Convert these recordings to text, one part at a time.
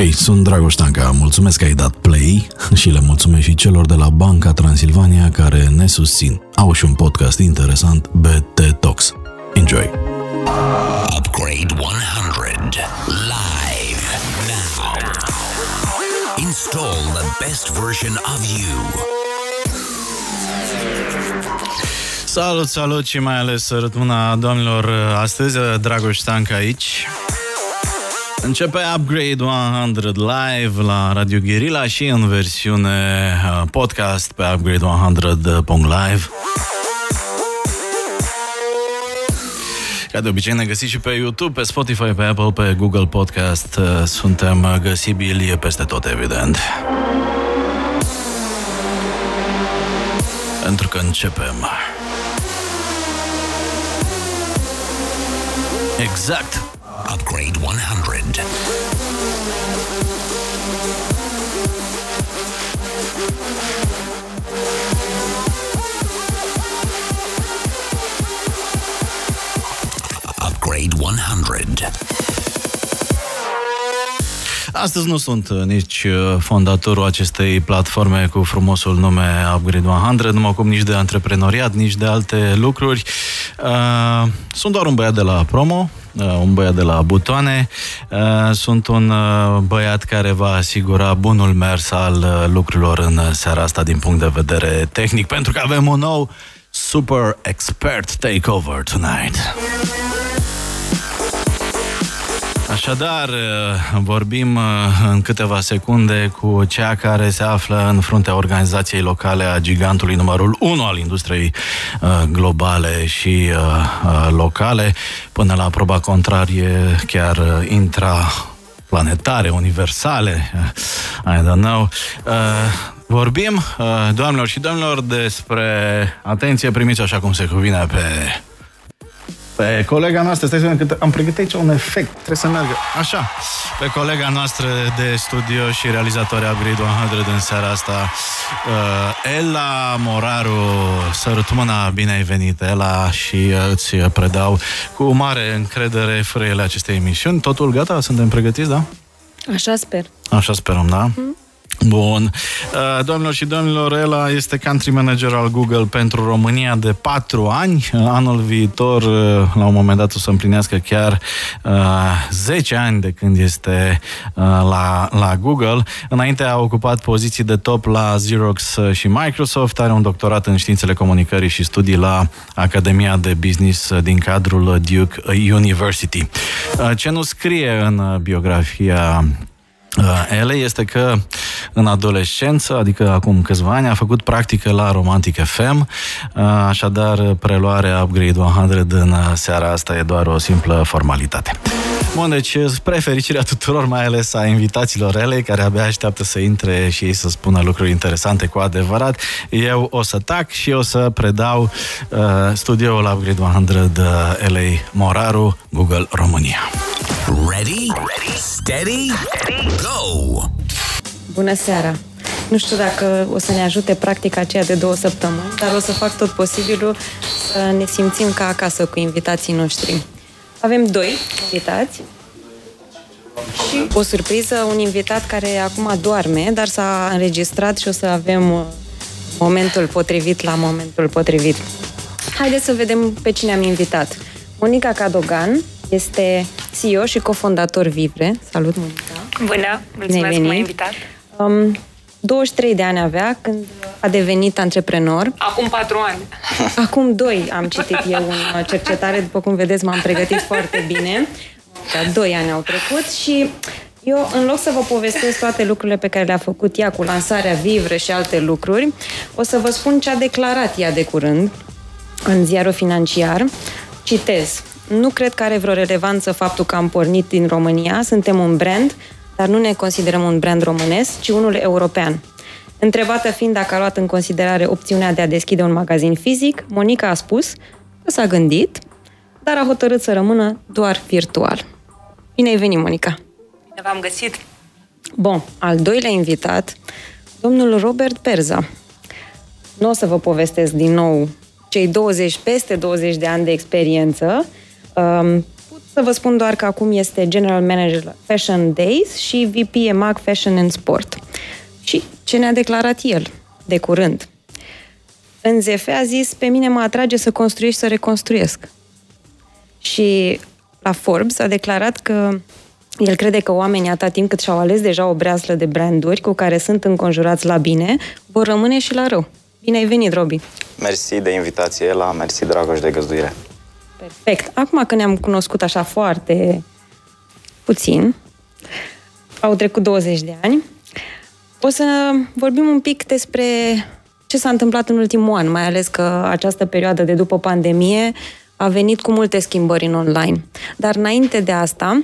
Hei, sunt Dragoș Tanca, mulțumesc că ai dat play și le mulțumesc și celor de la Banca Transilvania care ne susțin. Au și un podcast interesant, BT Talks. Enjoy! Upgrade 100 live now. Install the best version of you. Salut, salut și mai ales sărătuna doamnelor astăzi, Dragoș Tanca aici. Începe Upgrade 100 live la Radio Guerilla și în versiune uh, podcast pe upgrade100.live. Ca de obicei ne găsiți și pe YouTube, pe Spotify, pe Apple, pe Google Podcast. Uh, suntem găsibili peste tot, evident. Pentru că începem. Exact. Upgrade 100. Upgrade 100. Astăzi nu sunt uh, nici uh, fondatorul acestei platforme cu frumosul nume Upgrade 100, numai cum nici de antreprenoriat, nici de alte lucruri. Uh, sunt doar un băiat de la promo, un băiat de la butoane. Sunt un băiat care va asigura bunul mers al lucrurilor în seara asta din punct de vedere tehnic, pentru că avem un nou super expert takeover tonight. Așadar, uh, vorbim uh, în câteva secunde cu cea care se află în fruntea organizației locale a gigantului numărul 1 al industriei uh, globale și locale, până la proba contrarie chiar intra planetare, universale, I don't know. Vorbim, doamnelor și domnilor, despre, atenție, primiți așa cum se cuvine pe pe colega noastră, stai să vedem că am pregătit aici un efect, trebuie să meargă. Așa, pe colega noastră de studio și realizatoare a Grid 100 în seara asta, uh, Ela Moraru, sărut mâna, bine ai venit, Ela, și uh, îți predau cu mare încredere frâiele acestei emisiuni. Totul gata? Suntem pregătiți, da? Așa sper. Așa sperăm, da? Mm. Bun. Uh, doamnelor și domnilor, Ela este country manager al Google pentru România de 4 ani. Uh, anul viitor, uh, la un moment dat, o să împlinească chiar 10 ani de când este la, la Google. Înainte a ocupat poziții de top la Xerox și Microsoft. Are un doctorat în științele comunicării și studii la Academia de Business din cadrul Duke University. Ce nu scrie în biografia Uh, ele este că în adolescență, adică acum câțiva ani, a făcut practică la Romantic FM, uh, așadar preluarea Upgrade 100 în seara asta e doar o simplă formalitate. Bun, deci spre fericirea tuturor, mai ales a invitaților ele, care abia așteaptă să intre și ei să spună lucruri interesante cu adevărat, eu o să tac și o să predau uh, studioul Upgrade 100 LA Moraru, Google România. Ready? Ready? Steady? Go! Bună seara! Nu știu dacă o să ne ajute practica aceea de două săptămâni, dar o să fac tot posibilul să ne simțim ca acasă cu invitații noștri. Avem doi invitați și o surpriză, un invitat care acum doarme, dar s-a înregistrat și o să avem uh, momentul potrivit la momentul potrivit. Haideți să vedem pe cine am invitat. Monica Cadogan este CEO și cofondator Vivre. Salut, Monica! Bună! Mulțumesc că m-ai invitat! Um, 23 de ani avea când a devenit antreprenor. Acum 4 ani. Acum 2 am citit eu în cercetare, după cum vedeți m-am pregătit foarte bine. Dar 2 ani au trecut și eu, în loc să vă povestesc toate lucrurile pe care le-a făcut ea cu lansarea Vivre și alte lucruri, o să vă spun ce a declarat ea de curând în ziarul financiar. Citez. Nu cred că are vreo relevanță faptul că am pornit din România, suntem un brand, dar nu ne considerăm un brand românesc, ci unul european. Întrebată fiind dacă a luat în considerare opțiunea de a deschide un magazin fizic, Monica a spus că s-a gândit, dar a hotărât să rămână doar virtual. Bine ai venit, Monica! Bine v-am găsit! Bun, al doilea invitat, domnul Robert Perza. Nu o să vă povestesc din nou cei 20, peste 20 de ani de experiență, um, Să vă spun doar că acum este General Manager la Fashion Days și VP EMAG Fashion and Sport. Și ce ne-a declarat el de curând? În ZF a zis, pe mine mă atrage să construiești, să reconstruiesc. Și la Forbes a declarat că el crede că oamenii, atâta timp cât și-au ales deja o breaslă de branduri cu care sunt înconjurați la bine, vor rămâne și la rău. Bine ai venit, Robi! Mersi de invitație, la mersi, Dragoș, de găzduire. Perfect. Acum că ne-am cunoscut așa foarte puțin, au trecut 20 de ani, o să vorbim un pic despre ce s-a întâmplat în ultimul an, mai ales că această perioadă de după pandemie a venit cu multe schimbări în online. Dar înainte de asta,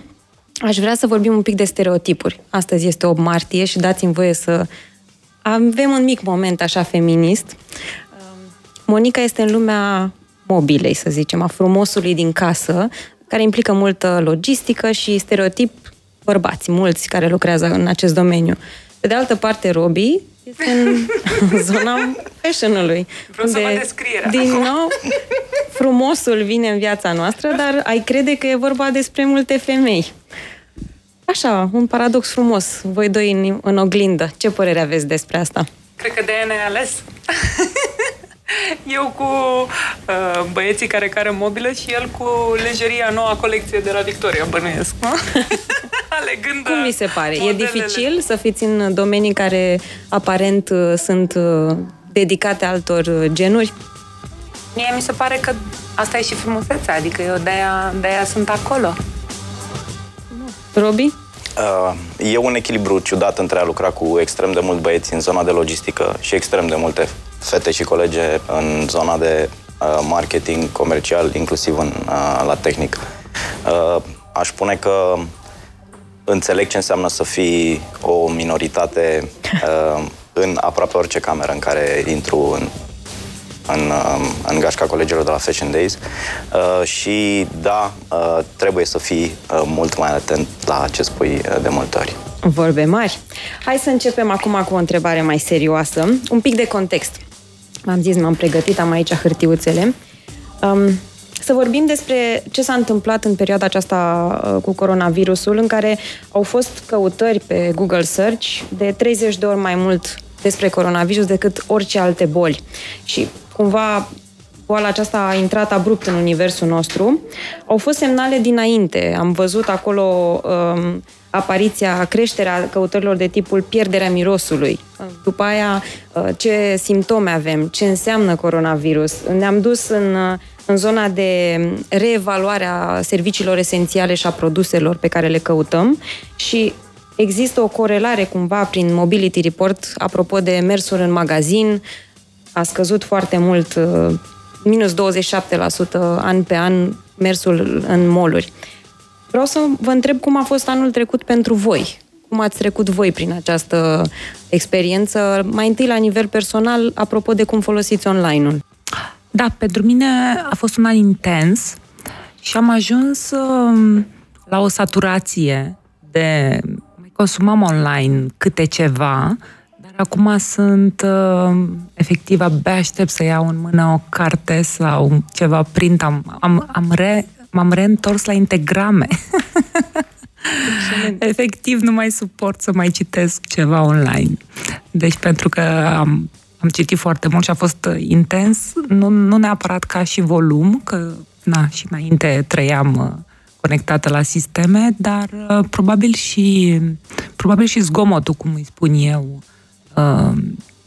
aș vrea să vorbim un pic de stereotipuri. Astăzi este 8 martie și dați-mi voie să avem un mic moment așa feminist. Monica este în lumea mobilei, să zicem, a frumosului din casă, care implică multă logistică și stereotip bărbați, mulți care lucrează în acest domeniu. Pe de altă parte, Robi este în zona fashion-ului. Vreau unde, să vă descrierea. Din nou, frumosul vine în viața noastră, dar ai crede că e vorba despre multe femei. Așa, un paradox frumos. Voi doi în, în oglindă. Ce părere aveți despre asta? Cred că de-aia ne-ai ales. Eu cu uh, băieții care care mobilă și el cu lejeria noua colecție de la Victoria, bănuiesc, nu? Alegând Cum vi se pare? Modelele. E dificil să fiți în domenii care aparent uh, sunt uh, dedicate altor uh, genuri? Mie mi se pare că asta e și frumusețea, adică eu de-aia, de-aia sunt acolo. Robi? Uh, e un echilibru ciudat între a lucra cu extrem de mult băieți în zona de logistică și extrem de multe fete și colege în zona de uh, marketing comercial, inclusiv în, uh, la tehnic. Uh, aș spune că înțeleg ce înseamnă să fii o minoritate uh, în aproape orice cameră în care intru în, în, um, în gașca colegilor de la Fashion Days uh, și da, uh, trebuie să fii uh, mult mai atent la ce spui de multe ori. Vorbe mari. Hai să începem acum cu o întrebare mai serioasă, un pic de context. M-am zis, m-am pregătit, am aici hârtiuțele. Um, să vorbim despre ce s-a întâmplat în perioada aceasta uh, cu coronavirusul, în care au fost căutări pe Google Search de 30 de ori mai mult despre coronavirus decât orice alte boli. Și cumva boala aceasta a intrat abrupt în universul nostru. Au fost semnale dinainte. Am văzut acolo um, apariția, creșterea căutărilor de tipul pierderea mirosului. După aia, uh, ce simptome avem, ce înseamnă coronavirus. Ne-am dus în, uh, în zona de reevaluare a serviciilor esențiale și a produselor pe care le căutăm și există o corelare cumva prin Mobility Report apropo de mersul în magazin, a scăzut foarte mult, uh, minus 27% an pe an mersul în moluri. Vreau să vă întreb cum a fost anul trecut pentru voi. Cum ați trecut voi prin această experiență, mai întâi la nivel personal, apropo de cum folosiți online-ul? Da, pentru mine a fost un an intens și am ajuns um, la o saturație de... Consumam online câte ceva, dar acum sunt uh, efectiv abia aștept să iau în mână o carte sau ceva print. Am, am, am re, m-am reîntors la integrame. Efectiv, nu mai suport să mai citesc ceva online. Deci, pentru că am, am citit foarte mult și a fost intens, nu, nu neapărat ca și volum, că, na, și înainte trăiam uh, conectată la sisteme, dar uh, probabil și probabil și zgomotul, cum îi spun eu. Uh,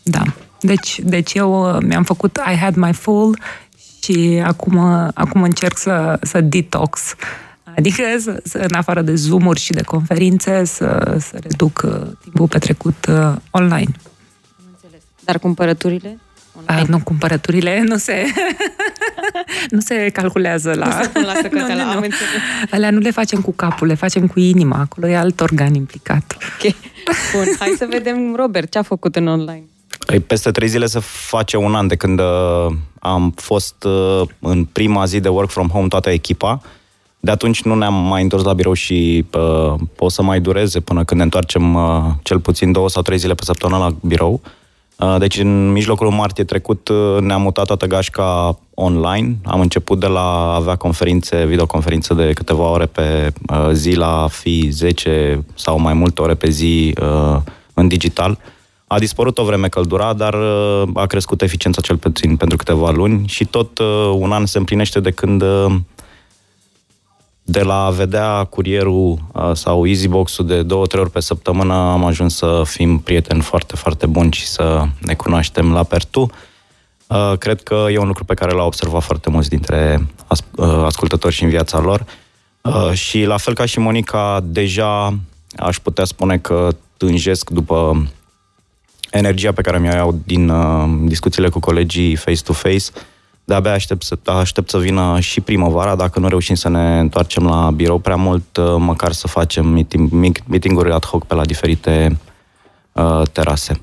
da. Deci, deci eu uh, mi-am făcut I had my full și acum, acum încerc să, să detox. Adică, să, să, în afară de Zoom-uri și de conferințe, să, să reduc uh, timpul petrecut uh, online. Dar cumpărăturile? A, nu, cumpărăturile nu se, nu se calculează la... Nu se la nu, nu, nu. Alea nu le facem cu capul, le facem cu inima. Acolo e alt organ implicat. Ok. Bun, hai să vedem, Robert, ce a făcut în online. Păi peste trei zile se face un an de când uh, am fost uh, în prima zi de work from home toată echipa. De atunci nu ne-am mai întors la birou și uh, o să mai dureze până când ne întoarcem uh, cel puțin două sau trei zile pe săptămână la birou. Uh, deci în mijlocul martie trecut uh, ne-am mutat toată gașca online. Am început de la a avea conferințe, videoconferințe de câteva ore pe uh, zi la fi 10 sau mai multe ore pe zi uh, în digital. A dispărut o vreme căldura, dar uh, a crescut eficiența cel puțin pentru câteva luni și tot uh, un an se împlinește de când uh, de la a vedea curierul uh, sau EasyBox-ul de două, trei ori pe săptămână am ajuns să fim prieteni foarte, foarte buni și să ne cunoaștem la pertu. Uh, cred că e un lucru pe care l-au observat foarte mulți dintre as- uh, ascultători și în viața lor. Uh, și la fel ca și Monica, deja aș putea spune că tânjesc după energia pe care mi-o iau din uh, discuțiile cu colegii face-to-face. De-abia aștept să, aștept să vină și primăvara, dacă nu reușim să ne întoarcem la birou prea mult, uh, măcar să facem meeting, meeting-uri ad hoc pe la diferite uh, terase.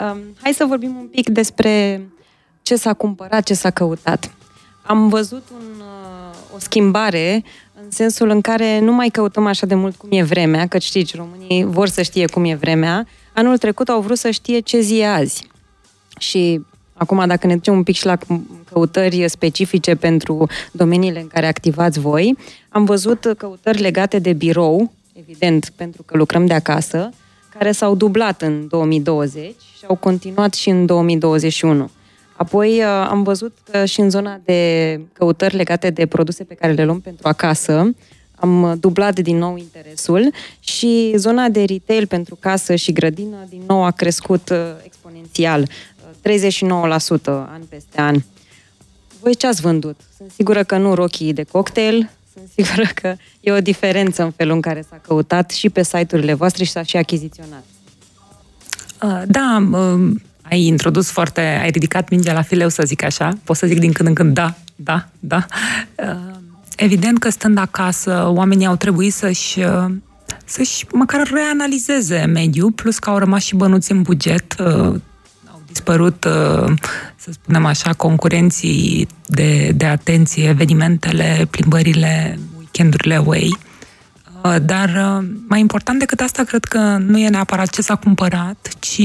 Um, hai să vorbim un pic despre ce s-a cumpărat, ce s-a căutat. Am văzut un, uh, o schimbare în sensul în care nu mai căutăm așa de mult cum e vremea, că știți, românii vor să știe cum e vremea. Anul trecut au vrut să știe ce zi e azi. Și acum, dacă ne ducem un pic și la căutări specifice pentru domeniile în care activați voi, am văzut căutări legate de birou, evident, pentru că lucrăm de acasă, care s-au dublat în 2020 și au continuat și în 2021. Apoi uh, am văzut că și în zona de căutări legate de produse pe care le luăm pentru acasă, am dublat din nou interesul și zona de retail pentru casă și grădină din nou a crescut uh, exponențial, uh, 39% an peste an. Voi ce ați vândut? Sunt sigură că nu rochii de cocktail, sunt sigură că e o diferență în felul în care s-a căutat și pe site-urile voastre și s-a și achiziționat. Uh, Da, um, ai introdus foarte, ai ridicat mingea la fileu, să zic așa. Pot să zic din când în când da, da, da. Uh, Evident că stând acasă, oamenii au trebuit să-și uh, să-și măcar reanalizeze mediul, plus că au rămas și bănuți în buget, uh, au dispărut, uh, să spunem așa, concurenții de, de atenție, evenimentele, plimbările, weekendurile away. Uh, Dar uh, mai important decât asta, cred că nu e neapărat ce s-a cumpărat, ci,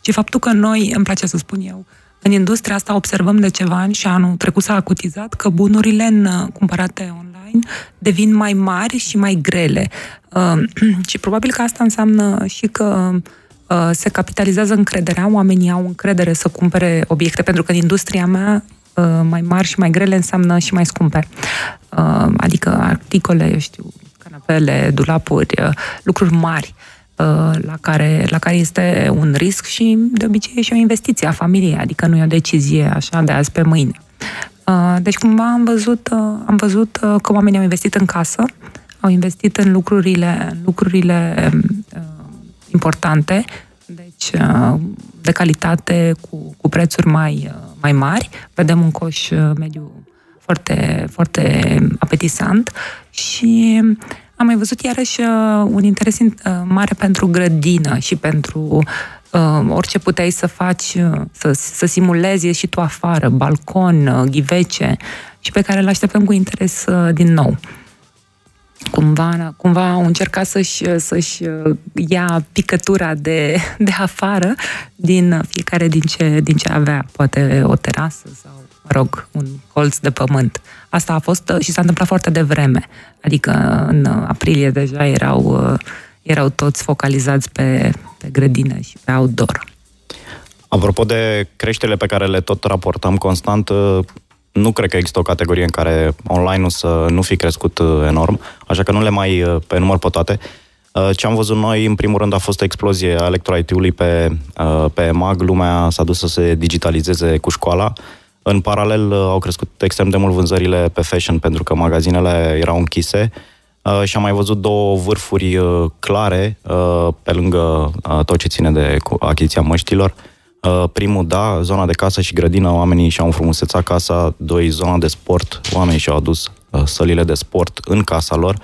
ci faptul că noi, îmi place să spun eu, în industria asta observăm de ceva ani și anul trecut s-a acutizat că bunurile în, uh, cumpărate online devin mai mari și mai grele. Uh, și probabil că asta înseamnă și că uh, se capitalizează încrederea, oamenii au încredere să cumpere obiecte, pentru că în industria mea uh, mai mari și mai grele înseamnă și mai scumpe. Uh, adică articole, eu știu, canapele, dulapuri, uh, lucruri mari uh, la care, la care este un risc și de obicei e și o investiție a familiei, adică nu e o decizie așa de azi pe mâine. Uh, Deci cumva am văzut, uh, am văzut uh, că oamenii au investit în casă, au investit în lucrurile, în lucrurile uh, importante, deci uh, de calitate cu, cu prețuri mai, uh, mai mari. Vedem un coș uh, mediu foarte, foarte apetisant și am mai văzut iarăși uh, un interes in- uh, mare pentru grădină și pentru uh, orice puteai să faci, uh, să, să simulezi și tu afară, balcon, uh, ghivece și pe care îl așteptăm cu interes uh, din nou cumva, cumva au încercat să-și, să-și uh, ia picătura de, de afară din fiecare din ce, din ce avea, poate o terasă sau, mă rog, un colț de pământ. Asta a fost uh, și s-a întâmplat foarte devreme. Adică în aprilie deja erau, uh, erau toți focalizați pe, pe grădină și pe outdoor. Apropo de creșterile pe care le tot raportăm constant, uh, nu cred că există o categorie în care online-ul să nu fi crescut uh, enorm, așa că nu le mai uh, pe număr pe toate. Uh, Ce am văzut noi, în primul rând, a fost o explozie a electro-IT-ului pe, uh, pe EMAG. Lumea s-a dus să se digitalizeze cu școala. În paralel, uh, au crescut extrem de mult vânzările pe fashion, pentru că magazinele erau închise. Uh, Și am mai văzut două vârfuri uh, clare uh, pe lângă uh, tot ce ține de cu- achiziția măștilor. Uh, Primul, da, zona de casă și grădină, oamenii și-au înfrumusețat casa. Doi, zona de sport, oamenii și-au adus uh, sălile de sport în casa lor.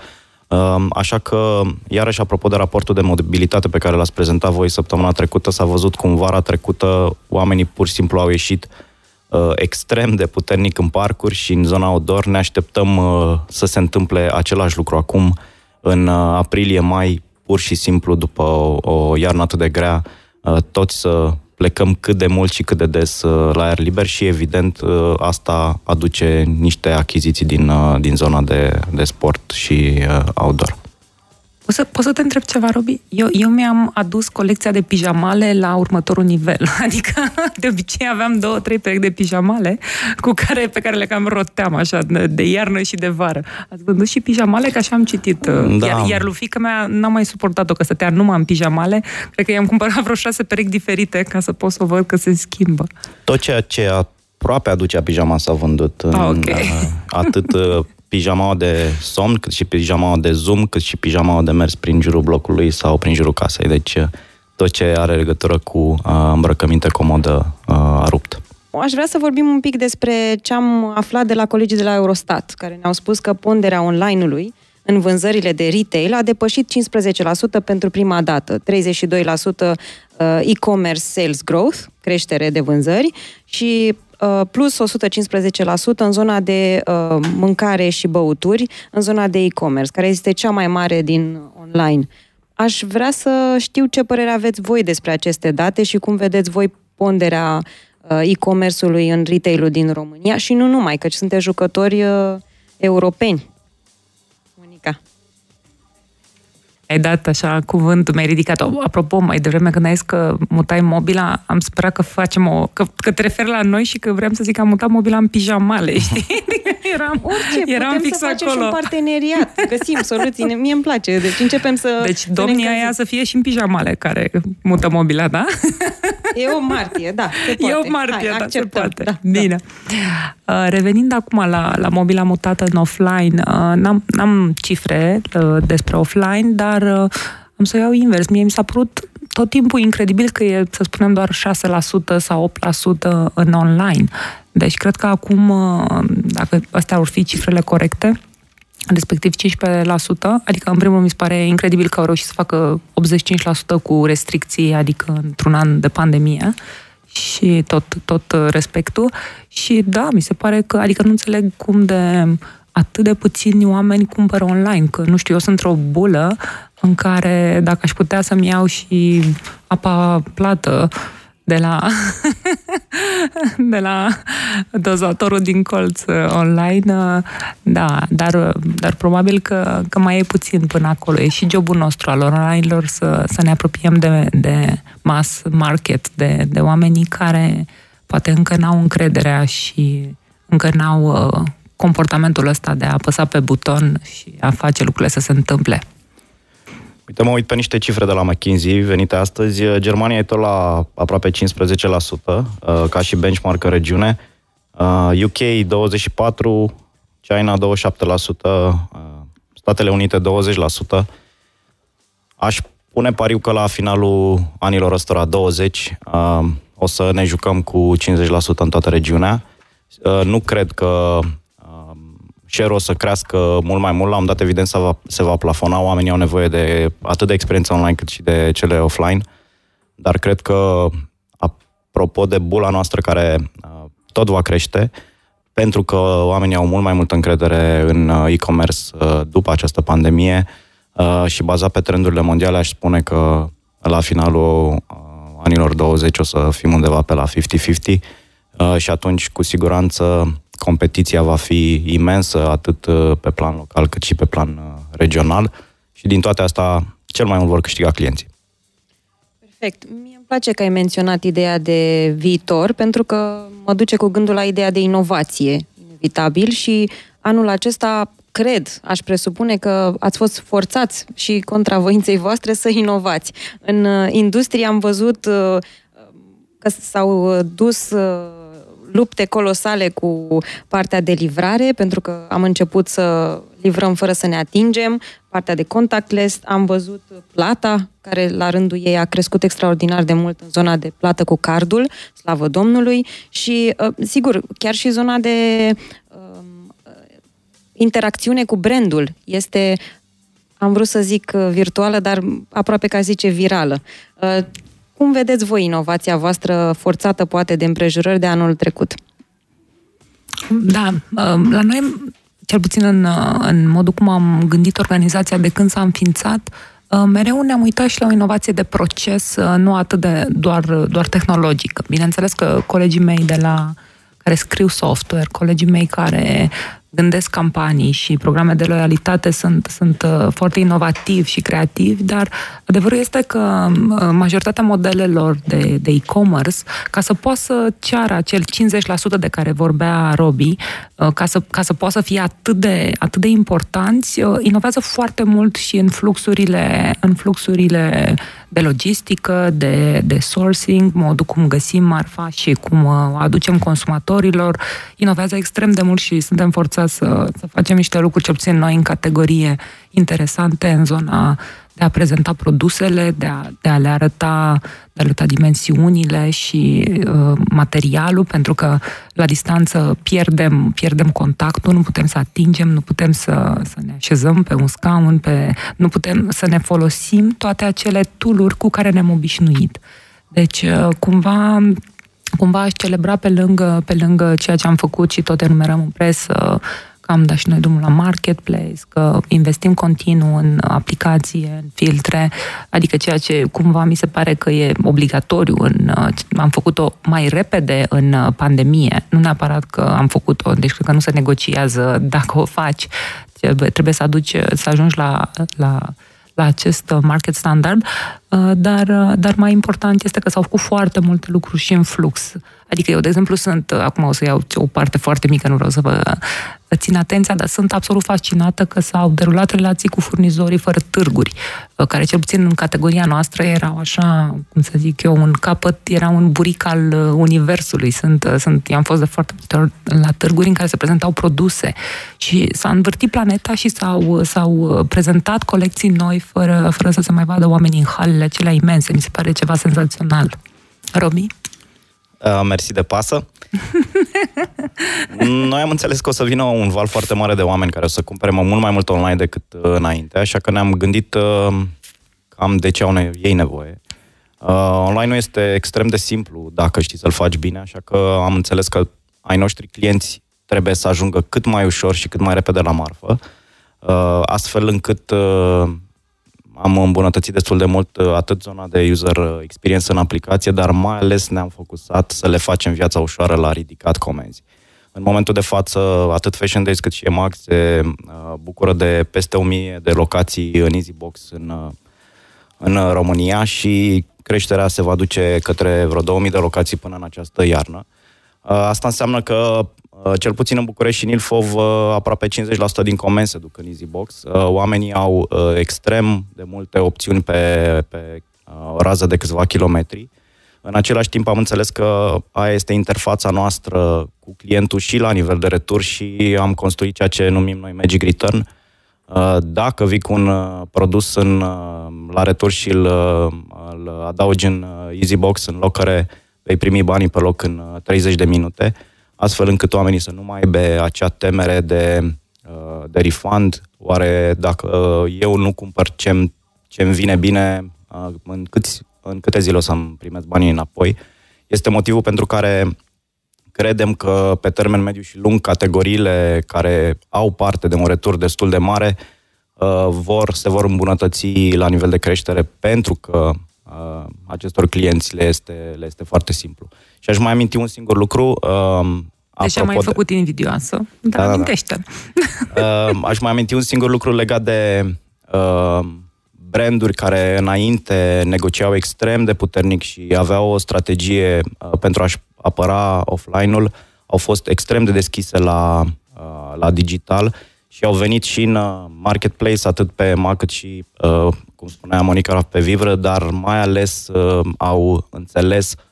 Um, Așa că, iarăși, apropo de raportul de mobilitate pe care l-ați prezentat voi săptămâna trecută, s-a văzut cum vara trecută oamenii pur și simplu au ieșit uh, extrem de puternic în parcuri și în zona outdoor. Ne așteptăm uh, să se întâmple același lucru acum, în uh, aprilie-mai, pur și simplu, după o, o iarnă atât de grea, uh, toți să plecăm cât de mult și cât de des uh, la aer liber și evident uh, asta aduce niște achiziții din, uh, din zona de, de sport și outdoor. Poți să, poți să te întreb ceva, Robi? Eu, eu mi-am adus colecția de pijamale la următorul nivel. Adică, de obicei aveam două, trei perechi de pijamale cu care, pe care le cam roteam așa, de iarnă și de vară. Ați vândut și pijamale, că așa am citit. Uh, da. Iar, iar lui fică mea n-a mai suportat-o, că stătea numai în pijamale. Cred că i-am cumpărat vreo șase perechi diferite ca să pot să văd că se schimbă. Tot ceea ce aproape aducea pijama s-a vândut. Ah, okay. în, atât uh, pijamaua de somn, cât și pijamaua de zoom, cât și pijamaua de mers prin jurul blocului sau prin jurul casei. Deci tot ce are legătură cu uh, îmbrăcăminte comodă uh, a rupt. Aș vrea să vorbim un pic despre ce am aflat de la colegii de la Eurostat, care ne-au spus că ponderea online-ului în vânzările de retail a depășit 15% pentru prima dată, 32% e-commerce sales growth, creștere de vânzări și Uh, plus 115% în zona de uh, mâncare și băuturi, în zona de e-commerce, care este cea mai mare din online. Aș vrea să știu ce părere aveți voi despre aceste date și cum vedeți voi ponderea uh, e-commerce-ului în retail-ul din România și nu numai, căci sunteți jucători europeni. Ai dat așa cuvântul, mi-ai ridicat. Apropo, mai devreme când ai zis că mutai mobila, am sperat că facem o... Că, că te referi la noi și că vreau să zic că am mutat mobila în pijamale, știi? eram, Orice, eram putem fix să facem acolo. și un parteneriat, găsim soluții, mie îmi place. Deci începem să... Deci domnia aia să fie și în pijamale care mută mobila, da? E o martie, da, se poate. E o martie, Hai, da, se poate. Da, Bine. Da. Revenind acum la, la mobila mutată în offline, uh, n-am, n-am cifre uh, despre offline, dar am să iau invers. Mie mi s-a părut tot timpul incredibil că e, să spunem, doar 6% sau 8% în online. Deci cred că acum, dacă astea ar fi cifrele corecte, respectiv 15%, adică în primul mi se pare incredibil că au reușit să facă 85% cu restricții, adică într-un an de pandemie și tot, tot respectul. Și da, mi se pare că, adică nu înțeleg cum de atât de puțini oameni cumpără online, că nu știu, eu sunt într-o bulă în care dacă aș putea să-mi iau și apa plată de la, de la dozatorul din colț uh, online, uh, da, dar, dar probabil că, că mai e puțin până acolo. E și jobul nostru al online-lor să, să ne apropiem de, de mass market, de, de oamenii care poate încă n-au încrederea și încă n-au uh, comportamentul ăsta de a apăsa pe buton și a face lucrurile să se întâmple. Uite, mă uit pe niște cifre de la McKinsey venite astăzi. Germania e tot la aproape 15%, uh, ca și benchmark în regiune. UK uh, 24%, China 27%, uh, Statele Unite 20%. Aș pune pariu că la finalul anilor ăstora 20 o să ne jucăm cu 50% în toată regiunea. Nu cred că share-ul o să crească mult mai mult. La un dat, evident, se va, se va plafona. Oamenii au nevoie de atât de experiență online cât și de cele offline. Dar cred că, apropo de bula noastră care uh, tot va crește, pentru că oamenii au mult mai multă încredere în uh, e-commerce uh, după această pandemie și bazat pe trendurile mondiale, aș spune că la finalul anilor 20 o să fim undeva pe la 50-50 și atunci, cu siguranță, competiția va fi imensă, atât uh, pe plan local cât și pe plan uh, regional și din toate astea cel mai mult vor câștiga clienții. Perfect. Mie îmi place că ai menționat ideea de viitor, pentru că mă duce cu gândul la ideea de inovație, inevitabil, și anul acesta cred, aș presupune că ați fost forțați și contra voinței voastre să inovați. În uh, industrie am văzut că s-au dus lupte colosale cu partea de livrare, pentru că am început să livrăm fără să ne atingem, partea de contactless, am văzut plata, care la rândul ei a crescut extraordinar de mult în zona de plată cu cardul, slavă Domnului, și, uh, sigur, chiar și zona de um, interacțiune cu brandul este am vrut să zic uh, virtuală, dar aproape ca zice virală. Uh, cum vedeți voi inovația voastră forțată, poate, de împrejurări de anul trecut? Da, uh, la noi, cel puțin în, uh, în modul cum am gândit organizația de când s-a înființat, Uh, mereu ne-am uitat și la o inovație de proces, uh, nu atât de doar, doar tehnologică. Bineînțeles că colegii mei de la care scriu software, colegii mei care gândesc campanii și programe de loialitate sunt, sunt uh, foarte inovativi și creativi, dar adevărul este că uh, majoritatea modelelor de, de e-commerce, ca să poată să ceară acel 50% de care vorbea Robi, uh, ca să, ca să poată să fie atât de, atât de importanți, inovează foarte mult și în fluxurile, în fluxurile de logistică, de, de sourcing, modul cum găsim marfa și cum o aducem consumatorilor. Inovează extrem de mult și suntem forțați să, să facem niște lucruri, cel puțin noi, în categorie interesante în zona de a prezenta produsele, de a, de a le arăta, de a arăta dimensiunile și uh, materialul, pentru că la distanță pierdem, pierdem contactul, nu putem să atingem, nu putem să, să ne așezăm pe un scaun, pe, nu putem să ne folosim toate acele tooluri cu care ne-am obișnuit. Deci, uh, cumva, cumva aș celebra pe lângă, pe lângă ceea ce am făcut și tot enumerăm în presă, că am dat și noi drumul la marketplace, că investim continuu în aplicație, în filtre, adică ceea ce cumva mi se pare că e obligatoriu. În, am făcut-o mai repede în pandemie, nu neapărat că am făcut-o, deci cred că nu se negociază dacă o faci, trebuie să aduci, să ajungi la, la la acest market standard, dar, dar mai important este că s-au făcut foarte multe lucruri și în flux. Adică eu, de exemplu, sunt, acum o să iau o parte foarte mică, nu vreau să vă țin atenția, dar sunt absolut fascinată că s-au derulat relații cu furnizorii fără târguri, uh, care cel puțin în categoria noastră erau așa, cum să zic eu, un capăt, era un buric al uh, universului. Sunt, uh, sunt, i-am fost de foarte multe ori la târguri în care se prezentau produse și s-a învârtit planeta și s-au, s-au prezentat colecții noi fără, fără să se mai vadă oamenii în halele acelea imense. Mi se pare ceva senzațional. Robi? Uh, mersi de pasă. Noi am înțeles că o să vină un val foarte mare de oameni care o să cumpere mult mai mult online decât uh, înainte, așa că ne-am gândit uh, cam de ce au ne- ei nevoie. Uh, online nu este extrem de simplu dacă știi să-l faci bine, așa că am înțeles că ai noștri clienți trebuie să ajungă cât mai ușor și cât mai repede la marfă, uh, astfel încât uh, am îmbunătățit destul de mult uh, atât zona de user experience în aplicație, dar mai ales ne-am focusat să le facem viața ușoară la ridicat comenzi. În momentul de față, atât Fashion Days cât și EMAG se uh, bucură de peste 1000 de locații în EasyBox în, uh, în România și creșterea se va duce către vreo 2000 de locații până în această iarnă. Asta înseamnă că Uh, cel puțin în București și în Ilfov, uh, aproape 50% din comenzi se duc în EasyBox. Uh, oamenii au extrem de multe opțiuni pe, pe o rază de câțiva kilometri. În același timp am înțeles că aia este interfața noastră cu clientul și la nivel de retur și am construit ceea ce numim noi Magic Return. Dacă vii cu un produs în, la retur și îl, îl adaugi în EasyBox în loc care vei primi banii pe loc în 30 de minute, astfel încât oamenii să nu mai aibă acea temere de, uh, de refund. Oare dacă uh, eu nu cumpăr ce ce-mi vine bine, uh, în, câți, în câte zile o să-mi primesc banii înapoi? Este motivul pentru care credem că pe termen mediu și lung categoriile care au parte de un retur destul de mare vor, se vor îmbunătăți la nivel de creștere pentru că acestor clienți le este, le este foarte simplu. Și aș mai aminti un singur lucru. Deci am mai de... făcut invidioasă, dar da, amintește da, da. Uh, aș mai aminti un singur lucru legat de uh, branduri care înainte negociau extrem de puternic și aveau o strategie uh, pentru a-și apăra offline-ul, au fost extrem de deschise la, uh, la digital și au venit și în uh, marketplace, atât pe Mac cât și, uh, cum spunea Monica, pe Vivră, dar mai ales uh, au înțeles uh,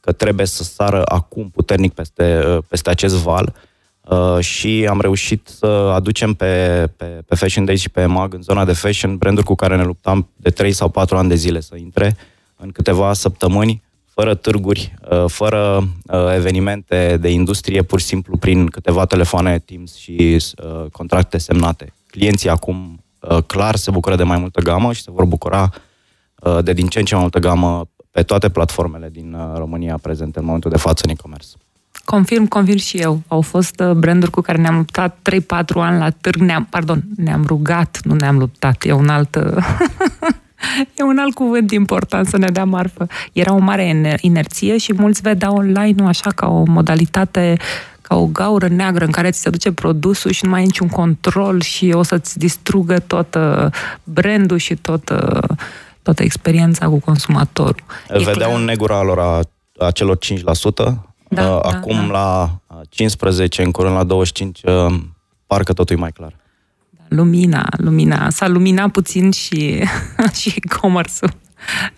că trebuie să sară acum puternic peste, uh, peste acest val uh, și am reușit să aducem pe, pe, pe Fashion Days și pe MAG în zona de fashion branduri cu care ne luptam de 3 sau 4 ani de zile să intre în câteva săptămâni, fără târguri, uh, fără evenimente de industrie, pur și simplu prin câteva telefoane Teams și contracte semnate. Clienții acum clar se bucură de mai multă gamă și se vor bucura de din ce în ce mai multă gamă pe toate platformele din uh, România prezente în momentul de față în e-commerce. Confirm, confirm și eu. Au fost uh, branduri cu care ne-am luptat 3-4 ani la târg. Ne-am, pardon, ne-am rugat, nu ne-am luptat. E un alt... uh, E un alt cuvânt important să ne dea marfă. Era o mare inerție și mulți vedeau online nu așa ca o modalitate ca o gaură neagră în care ți se duce produsul și nu mai ai niciun control și o să-ți distrugă tot brandul și tot, toată experiența cu consumatorul. Vedeau un negura lor a, a celor 5%, da, acum da, da. la 15, în curând la 25, parcă totul e mai clar. Lumina, lumina, s-a luminat puțin și, și e-commerce-ul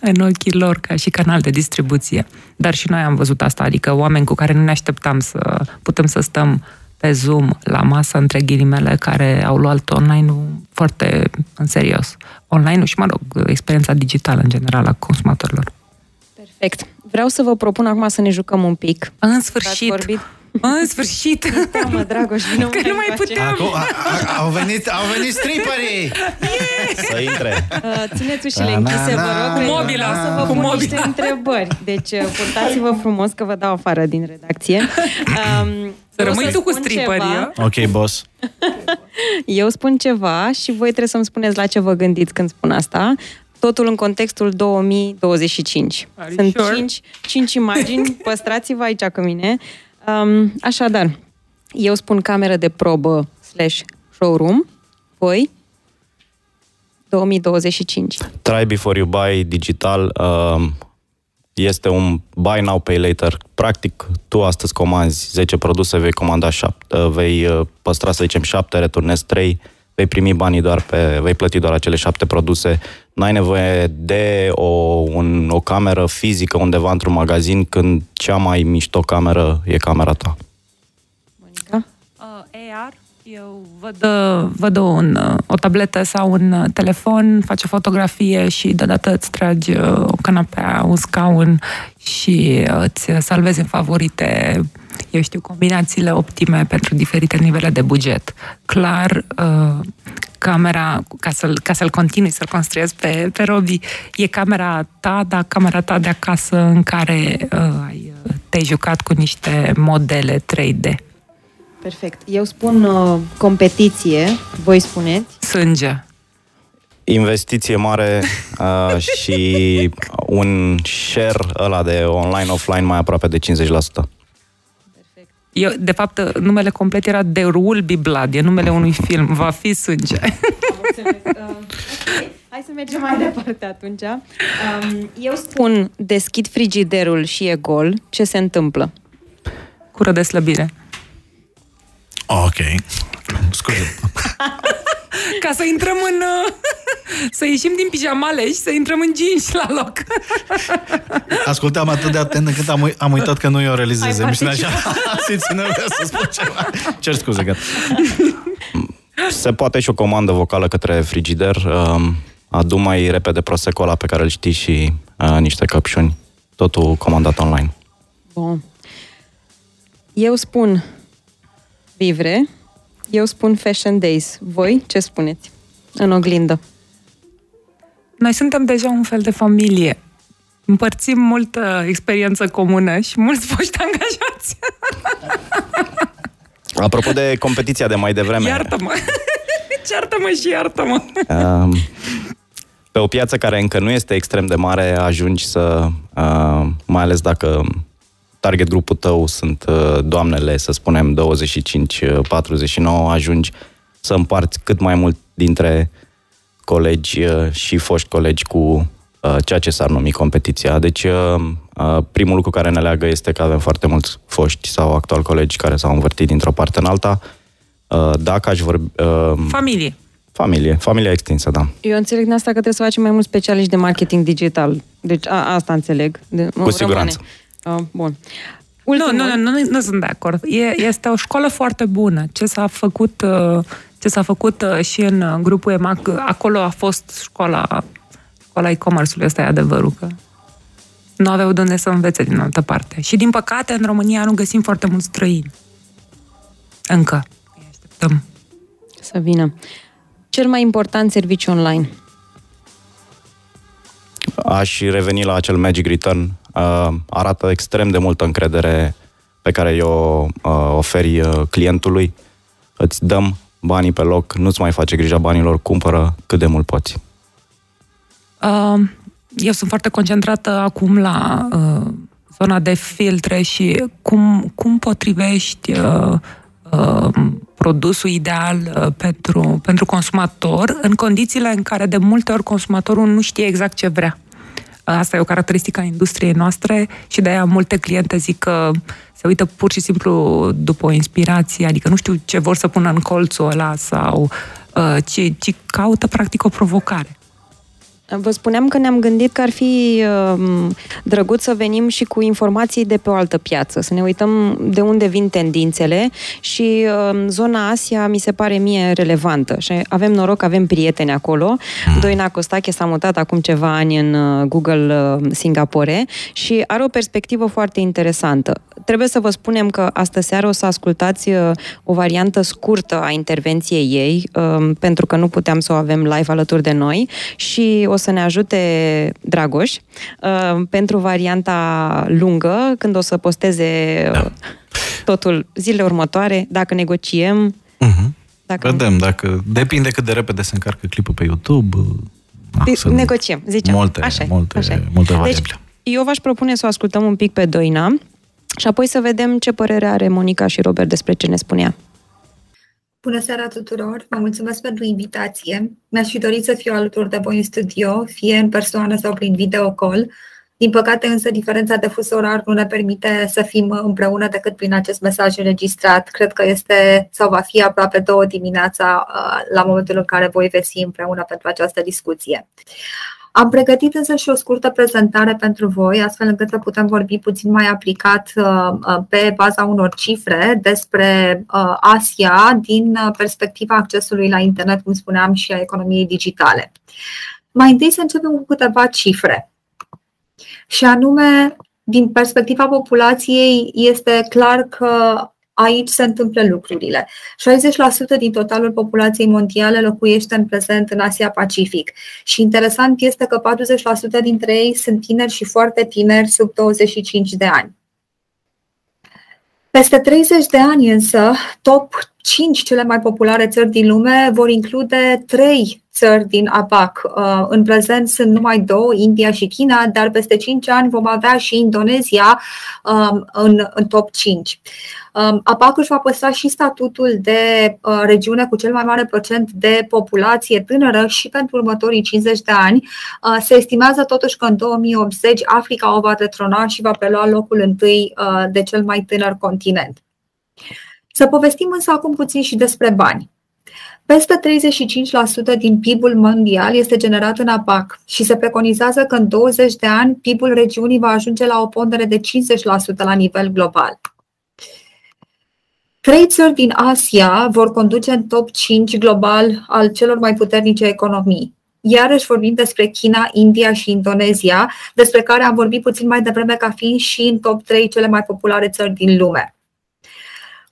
în ochii lor ca și canal de distribuție. Dar și noi am văzut asta, adică oameni cu care nu ne așteptam să putem să stăm pe Zoom la masă, între ghilimele, care au luat online-ul foarte în serios. Online-ul și, mă rog, experiența digitală în general a consumatorilor. Perfect. Vreau să vă propun acum să ne jucăm un pic. În sfârșit! Ați vorbit în sfârșit! mă, Dragoș, nu că nu mai puteam! Acum, a, a, au, venit, au venit striperii! Yes! Să intre! Uh, țineți ușile închise, vă rog, cu mobila, să vă pun mobila. niște întrebări. Deci, uh, purtați-vă frumos că vă dau afară din redacție. Um, să rămâi tu cu stripării, Ok, boss. Eu spun ceva și voi trebuie să-mi spuneți la ce vă gândiți când spun asta totul în contextul 2025. Are Sunt sure? cinci, cinci imagini, păstrați-vă aici cu mine. Um, așadar, eu spun cameră de probă slash showroom, voi 2025. Try before you buy digital uh, este un buy now, pay later. Practic, tu astăzi comanzi 10 produse, vei comanda 7, uh, vei uh, păstra, să zicem, 7, returnezi 3, vei primi banii doar pe, vei plăti doar acele 7 produse. N-ai nevoie de o, un, o cameră fizică undeva într-un magazin când cea mai mișto cameră e camera ta. Monica? Uh, AR eu văd, văd un, o tabletă sau un telefon, faci o fotografie și deodată îți tragi uh, o canapea, un scaun și uh, îți salvezi în favorite, eu știu, combinațiile optime pentru diferite nivele de buget. Clar, uh, camera, ca să-l, ca să-l continui să-l construiesc pe, pe Robi, e camera ta, dar camera ta de acasă în care uh, te-ai jucat cu niște modele 3D. Perfect. Eu spun uh, competiție, voi spuneți? Sânge. Investiție mare uh, și un share ăla de online-offline mai aproape de 50%. Eu, de fapt, numele complet era The Will Be Blood, e numele unui film, va fi sânge. Hai să mergem mai departe atunci. Um, eu spun deschid frigiderul și e gol, ce se întâmplă? Cură de slăbire. Ok. Scuze. Ca să intrăm în... Să ieșim din pijamale și să intrăm în jeans la loc. Ascultam atât de atent încât am, am uitat că nu eu realizez emisiunea așa. Simți nevoia să spun ceva. Cer scuze, gata. Se poate și o comandă vocală către frigider. Um, adu mai repede prosecco ăla pe care îl știi și uh, niște căpșuni. Totul comandat online. Bun. Eu spun Vivre. Eu spun Fashion Days. Voi ce spuneți? În oglindă. Noi suntem deja un fel de familie. Împărțim multă experiență comună și mulți foști angajați. Apropo de competiția de mai devreme. Iartă-mă! Ceartă-mă și iartă-mă! pe o piață care încă nu este extrem de mare, ajungi să, uh, mai ales dacă target grupul tău sunt uh, doamnele, să spunem 25-49, ajungi să împarți cât mai mult dintre colegi uh, și foști colegi cu uh, ceea ce s-ar numi competiția. Deci primul lucru care ne leagă este că avem foarte mulți foști sau actual colegi care s-au învârtit dintr-o parte în alta. Dacă aș vorbi... Familie. Familie, familia extinsă, da. Eu înțeleg din asta că trebuie să facem mai mulți specialiști de marketing digital. Deci a, asta înțeleg. De, Cu siguranță. Rămâne. Uh, bun. Ultimul... Nu, nu, nu, nu, nu sunt de acord. E, este o școală foarte bună. Ce s-a făcut, uh, ce s-a făcut uh, și în uh, grupul EMAC, acolo a fost școala, școala e-commerce-ului, ăsta e adevărul, că nu aveau de unde să învețe din altă parte. Și din păcate, în România nu găsim foarte mulți străini. Încă. Așteptăm. Să vină. Cel mai important serviciu online? Aș reveni la acel Magic Return uh, arată extrem de multă încredere pe care i-o uh, oferi uh, clientului, îți dăm banii pe loc, nu-ți mai face grija banilor, cumpără cât de mult poți. Uh, eu sunt foarte concentrată acum la uh, zona de filtre și cum, cum potrivești uh, uh, produsul ideal uh, pentru, pentru consumator în condițiile în care de multe ori consumatorul nu știe exact ce vrea. Asta e o caracteristică a industriei noastre și de aia multe cliente zic că se uită pur și simplu după o inspirație, adică nu știu ce vor să pună în colțul ăla sau uh, ci, ci caută practic o provocare. Vă spuneam că ne-am gândit că ar fi uh, drăguț să venim și cu informații de pe o altă piață, să ne uităm de unde vin tendințele și uh, zona Asia mi se pare mie relevantă și avem noroc, avem prieteni acolo. Mm. Doina Costache s-a mutat acum ceva ani în uh, Google uh, Singapore și are o perspectivă foarte interesantă. Trebuie să vă spunem că astă seară o să ascultați uh, o variantă scurtă a intervenției ei, uh, pentru că nu puteam să o avem live alături de noi și o o să ne ajute Dragoș uh, pentru varianta lungă, când o să posteze da. Uh, totul zilele următoare, dacă negociem. Uh-huh. Dacă... Vedem, dacă depinde cât de repede se încarcă clipul pe YouTube. Ah, negociem, zicem. Multe, așa, multe, așa. multe variabile. Deci, eu v-aș propune să o ascultăm un pic pe Doina și apoi să vedem ce părere are Monica și Robert despre ce ne spunea. Bună seara tuturor! Vă mulțumesc pentru invitație. Mi-aș fi dorit să fiu alături de voi în studio, fie în persoană sau prin video call. Din păcate însă diferența de fus orar nu ne permite să fim împreună decât prin acest mesaj înregistrat. Cred că este sau va fi aproape două dimineața uh, la momentul în care voi veți fi împreună pentru această discuție. Am pregătit însă și o scurtă prezentare pentru voi, astfel încât să putem vorbi puțin mai aplicat uh, uh, pe baza unor cifre despre uh, Asia din perspectiva accesului la internet, cum spuneam, și a economiei digitale. Mai întâi să începem cu câteva cifre. Și anume, din perspectiva populației, este clar că aici se întâmplă lucrurile. 60% din totalul populației mondiale locuiește în prezent în Asia Pacific și interesant este că 40% dintre ei sunt tineri și foarte tineri, sub 25 de ani. Peste 30 de ani însă, top 5 cele mai populare țări din lume vor include 3 țări din APAC. Uh, în prezent sunt numai două, India și China, dar peste 5 ani vom avea și Indonezia um, în, în top 5. Um, APAC își va păstra și statutul de uh, regiune cu cel mai mare procent de populație tânără și pentru următorii 50 de ani. Uh, se estimează totuși că în 2080 Africa o va detrona și va prelua locul întâi de cel mai tânăr continent. Să povestim însă acum puțin și despre bani. Peste 35% din PIB-ul mondial este generat în APAC și se preconizează că în 20 de ani PIB-ul regiunii va ajunge la o pondere de 50% la nivel global. Trei țări din Asia vor conduce în top 5 global al celor mai puternice economii. Iarăși vorbim despre China, India și Indonezia, despre care am vorbit puțin mai devreme ca fiind și în top 3 cele mai populare țări din lume.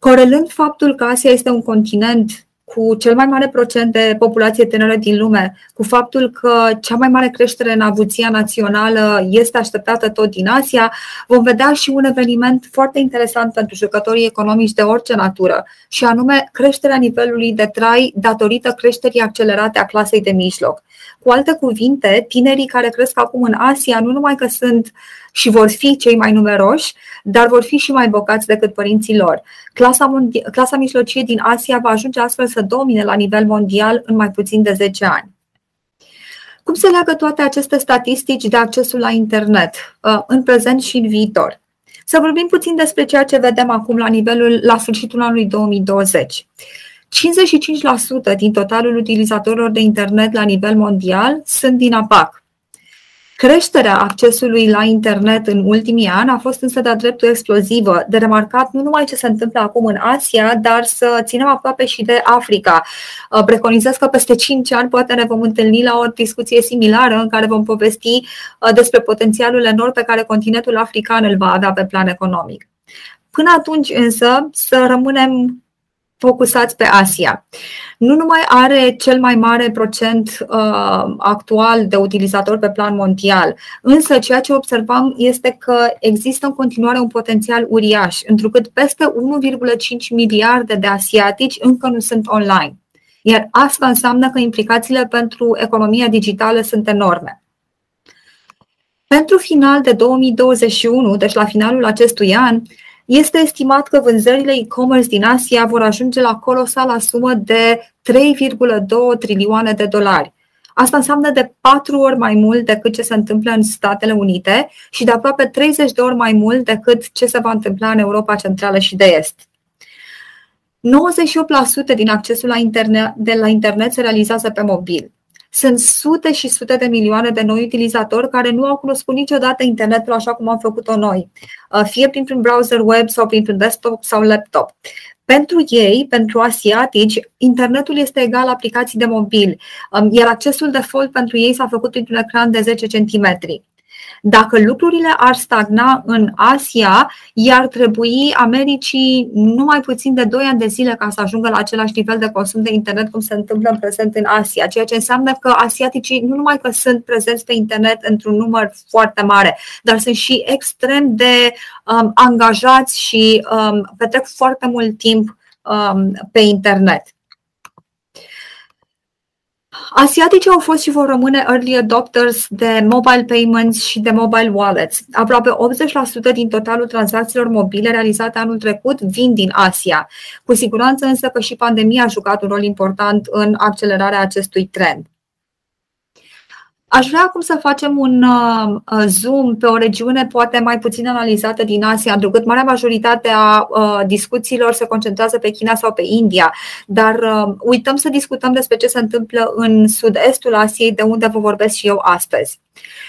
Corelând faptul că Asia este un continent cu cel mai mare procent de populație tânără din lume, cu faptul că cea mai mare creștere în avuția națională este așteptată tot din Asia, vom vedea și un eveniment foarte interesant pentru jucătorii economici de orice natură, și anume creșterea nivelului de trai datorită creșterii accelerate a clasei de mijloc. Cu alte cuvinte, tinerii care cresc acum în Asia nu numai că sunt și vor fi cei mai numeroși, dar vor fi și mai bogați decât părinții lor. Clasa, mondia- clasa mijlocie din Asia va ajunge astfel să domine la nivel mondial în mai puțin de 10 ani. Cum se leagă toate aceste statistici de accesul la internet uh, în prezent și în viitor? Să vorbim puțin despre ceea ce vedem acum la nivelul la sfârșitul anului 2020. 55% din totalul utilizatorilor de internet la nivel mondial sunt din APAC. Creșterea accesului la internet în ultimii ani a fost însă de-a dreptul explozivă, de remarcat nu numai ce se întâmplă acum în Asia, dar să ținem aproape și de Africa. Uh, preconizez că peste 5 ani poate ne vom întâlni la o discuție similară în care vom povesti uh, despre potențialul enorm pe care continentul african îl va avea pe plan economic. Până atunci însă să rămânem focusați pe Asia. Nu numai are cel mai mare procent uh, actual de utilizatori pe plan mondial, însă ceea ce observăm este că există în continuare un potențial uriaș, întrucât peste 1,5 miliarde de asiatici încă nu sunt online. Iar asta înseamnă că implicațiile pentru economia digitală sunt enorme. Pentru final de 2021, deci la finalul acestui an, este estimat că vânzările e-commerce din Asia vor ajunge la colosala sumă de 3,2 trilioane de dolari. Asta înseamnă de patru ori mai mult decât ce se întâmplă în Statele Unite și de aproape 30 de ori mai mult decât ce se va întâmpla în Europa Centrală și de Est. 98% din accesul la internet, de la internet se realizează pe mobil. Sunt sute și sute de milioane de noi utilizatori care nu au cunoscut niciodată internetul așa cum am făcut-o noi, uh, fie printr-un browser web sau printr-un desktop sau laptop. Pentru ei, pentru asiatici, internetul este egal aplicații de mobil, um, iar accesul default pentru ei s-a făcut printr-un ecran de 10 cm. Dacă lucrurile ar stagna în Asia, i-ar trebui Americii numai puțin de 2 ani de zile ca să ajungă la același nivel de consum de internet cum se întâmplă în prezent în Asia, ceea ce înseamnă că asiaticii nu numai că sunt prezenți pe internet într-un număr foarte mare, dar sunt și extrem de um, angajați și um, petrec foarte mult timp um, pe internet. Asiaticii au fost și vor rămâne early adopters de mobile payments și de mobile wallets. Aproape 80% din totalul tranzacțiilor mobile realizate anul trecut vin din Asia. Cu siguranță însă că și pandemia a jucat un rol important în accelerarea acestui trend. Aș vrea acum să facem un uh, uh, zoom pe o regiune poate mai puțin analizată din Asia, întrucât marea majoritate a uh, discuțiilor se concentrează pe China sau pe India, dar uităm să discutăm despre ce se întâmplă în sud-estul Asiei, de unde vă vorbesc și eu astăzi.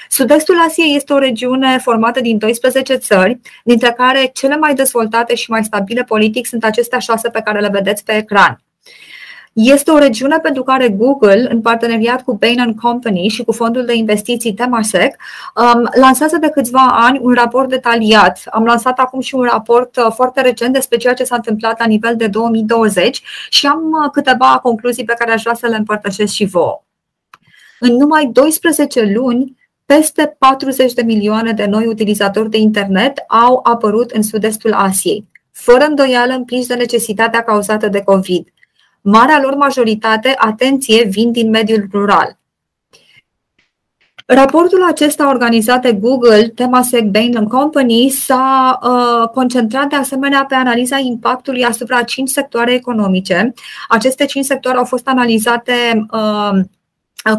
Sud-estul Asiei este o regiune formată din 12 țări, dintre care cele mai dezvoltate și mai stabile politic sunt acestea șase pe care le vedeți pe ecran. Este o regiune pentru care Google, în parteneriat cu Bain Company și cu fondul de investiții Temasek, um, lansează de câțiva ani un raport detaliat. Am lansat acum și un raport uh, foarte recent despre ceea ce s-a întâmplat la nivel de 2020 și am uh, câteva concluzii pe care aș vrea să le împărtășesc și vouă. În numai 12 luni, peste 40 de milioane de noi utilizatori de internet au apărut în sud-estul Asiei, fără îndoială împinși de necesitatea cauzată de COVID marea lor majoritate, atenție, vin din mediul rural. Raportul acesta organizat de Google, Temasek Bain Company, s-a uh, concentrat de asemenea pe analiza impactului asupra cinci sectoare economice. Aceste cinci sectoare au fost analizate uh,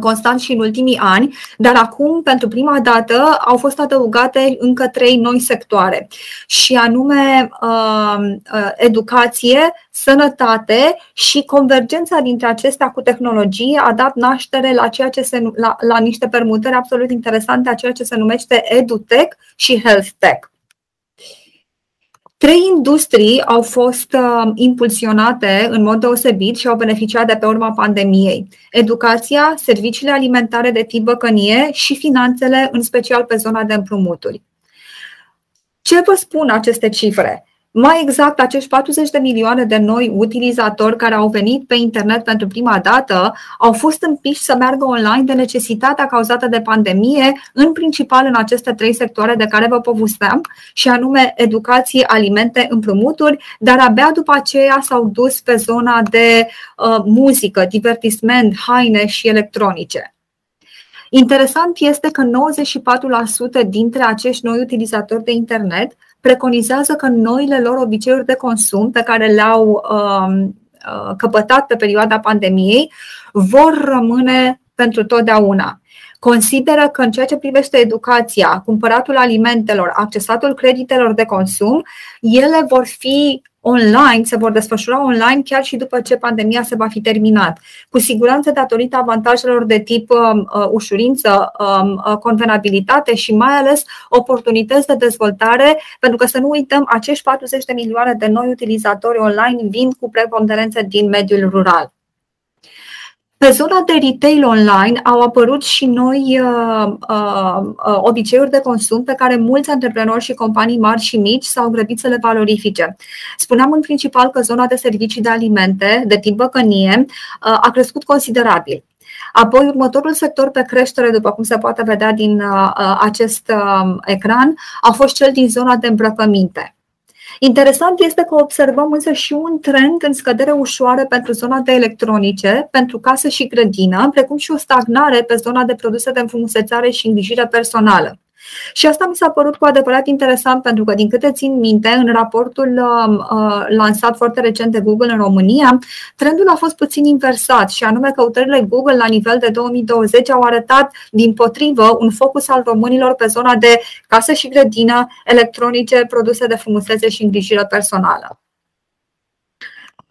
constant și în ultimii ani, dar acum, pentru prima dată, au fost adăugate încă trei noi sectoare, și anume uh, uh, educație, sănătate și convergența dintre acestea cu tehnologie a dat naștere la, ceea ce se, la, la niște permutări absolut interesante a ceea ce se numește EduTech și HealthTech. Trei industrii au fost uh, impulsionate în mod deosebit și au beneficiat de pe urma pandemiei. Educația, serviciile alimentare de tip băcănie și finanțele, în special pe zona de împrumuturi. Ce vă spun aceste cifre? Mai exact, acești 40 de milioane de noi utilizatori care au venit pe internet pentru prima dată au fost împiși să meargă online de necesitatea cauzată de pandemie, în principal în aceste trei sectoare de care vă povesteam, și anume educație, alimente, împrumuturi, dar abia după aceea s-au dus pe zona de uh, muzică, divertisment, haine și electronice. Interesant este că 94% dintre acești noi utilizatori de internet preconizează că noile lor obiceiuri de consum pe care le-au um, uh, căpătat pe perioada pandemiei vor rămâne pentru totdeauna. Consideră că în ceea ce privește educația, cumpăratul alimentelor, accesatul creditelor de consum, ele vor fi online, se vor desfășura online chiar și după ce pandemia se va fi terminat. Cu siguranță datorită avantajelor de tip um, uh, ușurință, um, uh, convenabilitate și mai ales oportunități de dezvoltare, pentru că să nu uităm, acești 40 de milioane de noi utilizatori online vin cu preponderență din mediul rural. Pe zona de retail online au apărut și noi uh, uh, uh, obiceiuri de consum pe care mulți antreprenori și companii mari și mici s-au grăbit să le valorifice. Spuneam în principal că zona de servicii de alimente, de tip băcănie, uh, a crescut considerabil. Apoi, următorul sector pe creștere, după cum se poate vedea din uh, uh acest uh, ecran, a fost cel din zona de îmbrăcăminte. Interesant este că observăm însă și un trend în scădere ușoară pentru zona de electronice, pentru casă și grădină, precum și o stagnare pe zona de produse de înfrumusețare și îngrijire personală. Și asta mi s-a părut cu adevărat interesant pentru că, din câte țin minte, în raportul uh, uh, lansat foarte recent de Google în România, trendul a fost puțin inversat și anume căutările Google la nivel de 2020 au arătat, din potrivă, un focus al românilor pe zona de casă și grădină, electronice, produse de frumusețe și îngrijire personală.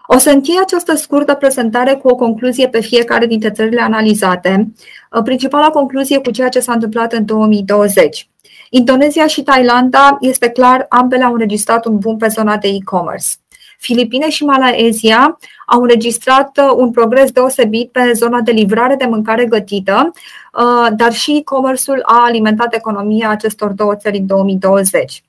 O să închei această scurtă prezentare cu o concluzie pe fiecare dintre țările analizate. Uh, principala concluzie cu ceea ce s-a întâmplat în 2020. Indonezia și Thailanda, este clar, ambele au înregistrat un boom pe zona de e-commerce. Filipine și Malaezia au înregistrat uh, un progres deosebit pe zona de livrare de mâncare gătită, uh, dar și e-commerce-ul a alimentat economia acestor două țări în 2020.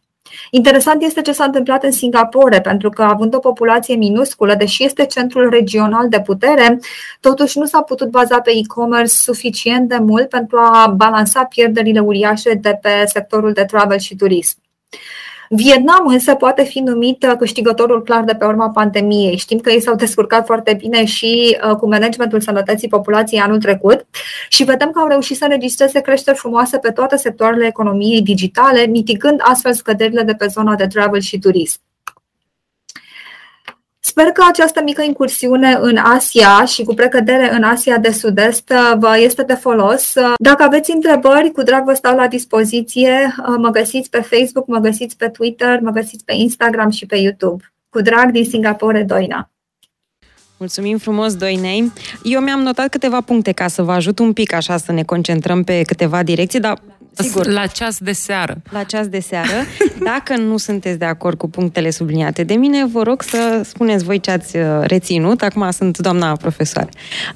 Interesant este ce s-a întâmplat în Singapore, pentru că având o populație minusculă, deși este centrul regional de putere, totuși nu s-a putut baza pe e-commerce suficient de mult pentru a balansa pierderile uriașe de pe sectorul de travel și turism. Vietnam însă poate fi numit uh, câștigătorul clar de pe urma pandemiei. Știm că ei s-au descurcat foarte bine și uh, cu managementul sănătății populației anul trecut și vedem că au reușit să înregistreze creșteri frumoase pe toate sectoarele economiei digitale, mitigând astfel scăderile de pe zona de travel și turism. Sper că această mică incursiune în Asia și cu precădere în Asia de Sud-Est uh, vă este de folos. Uh, dacă aveți întrebări, cu drag vă stau la dispoziție. Uh, mă găsiți pe Facebook, mă găsiți pe Twitter, mă găsiți pe Instagram și pe YouTube. Cu drag din Singapore, Doina. Mulțumim frumos, Doinei. Eu mi-am notat câteva puncte ca să vă ajut un pic așa să ne concentrăm pe câteva direcții, dar Sigur. La ceas de seară. La ceas de seară. Dacă nu sunteți de acord cu punctele subliniate de mine, vă rog să spuneți voi ce ați uh, reținut. Acum sunt doamna profesoară.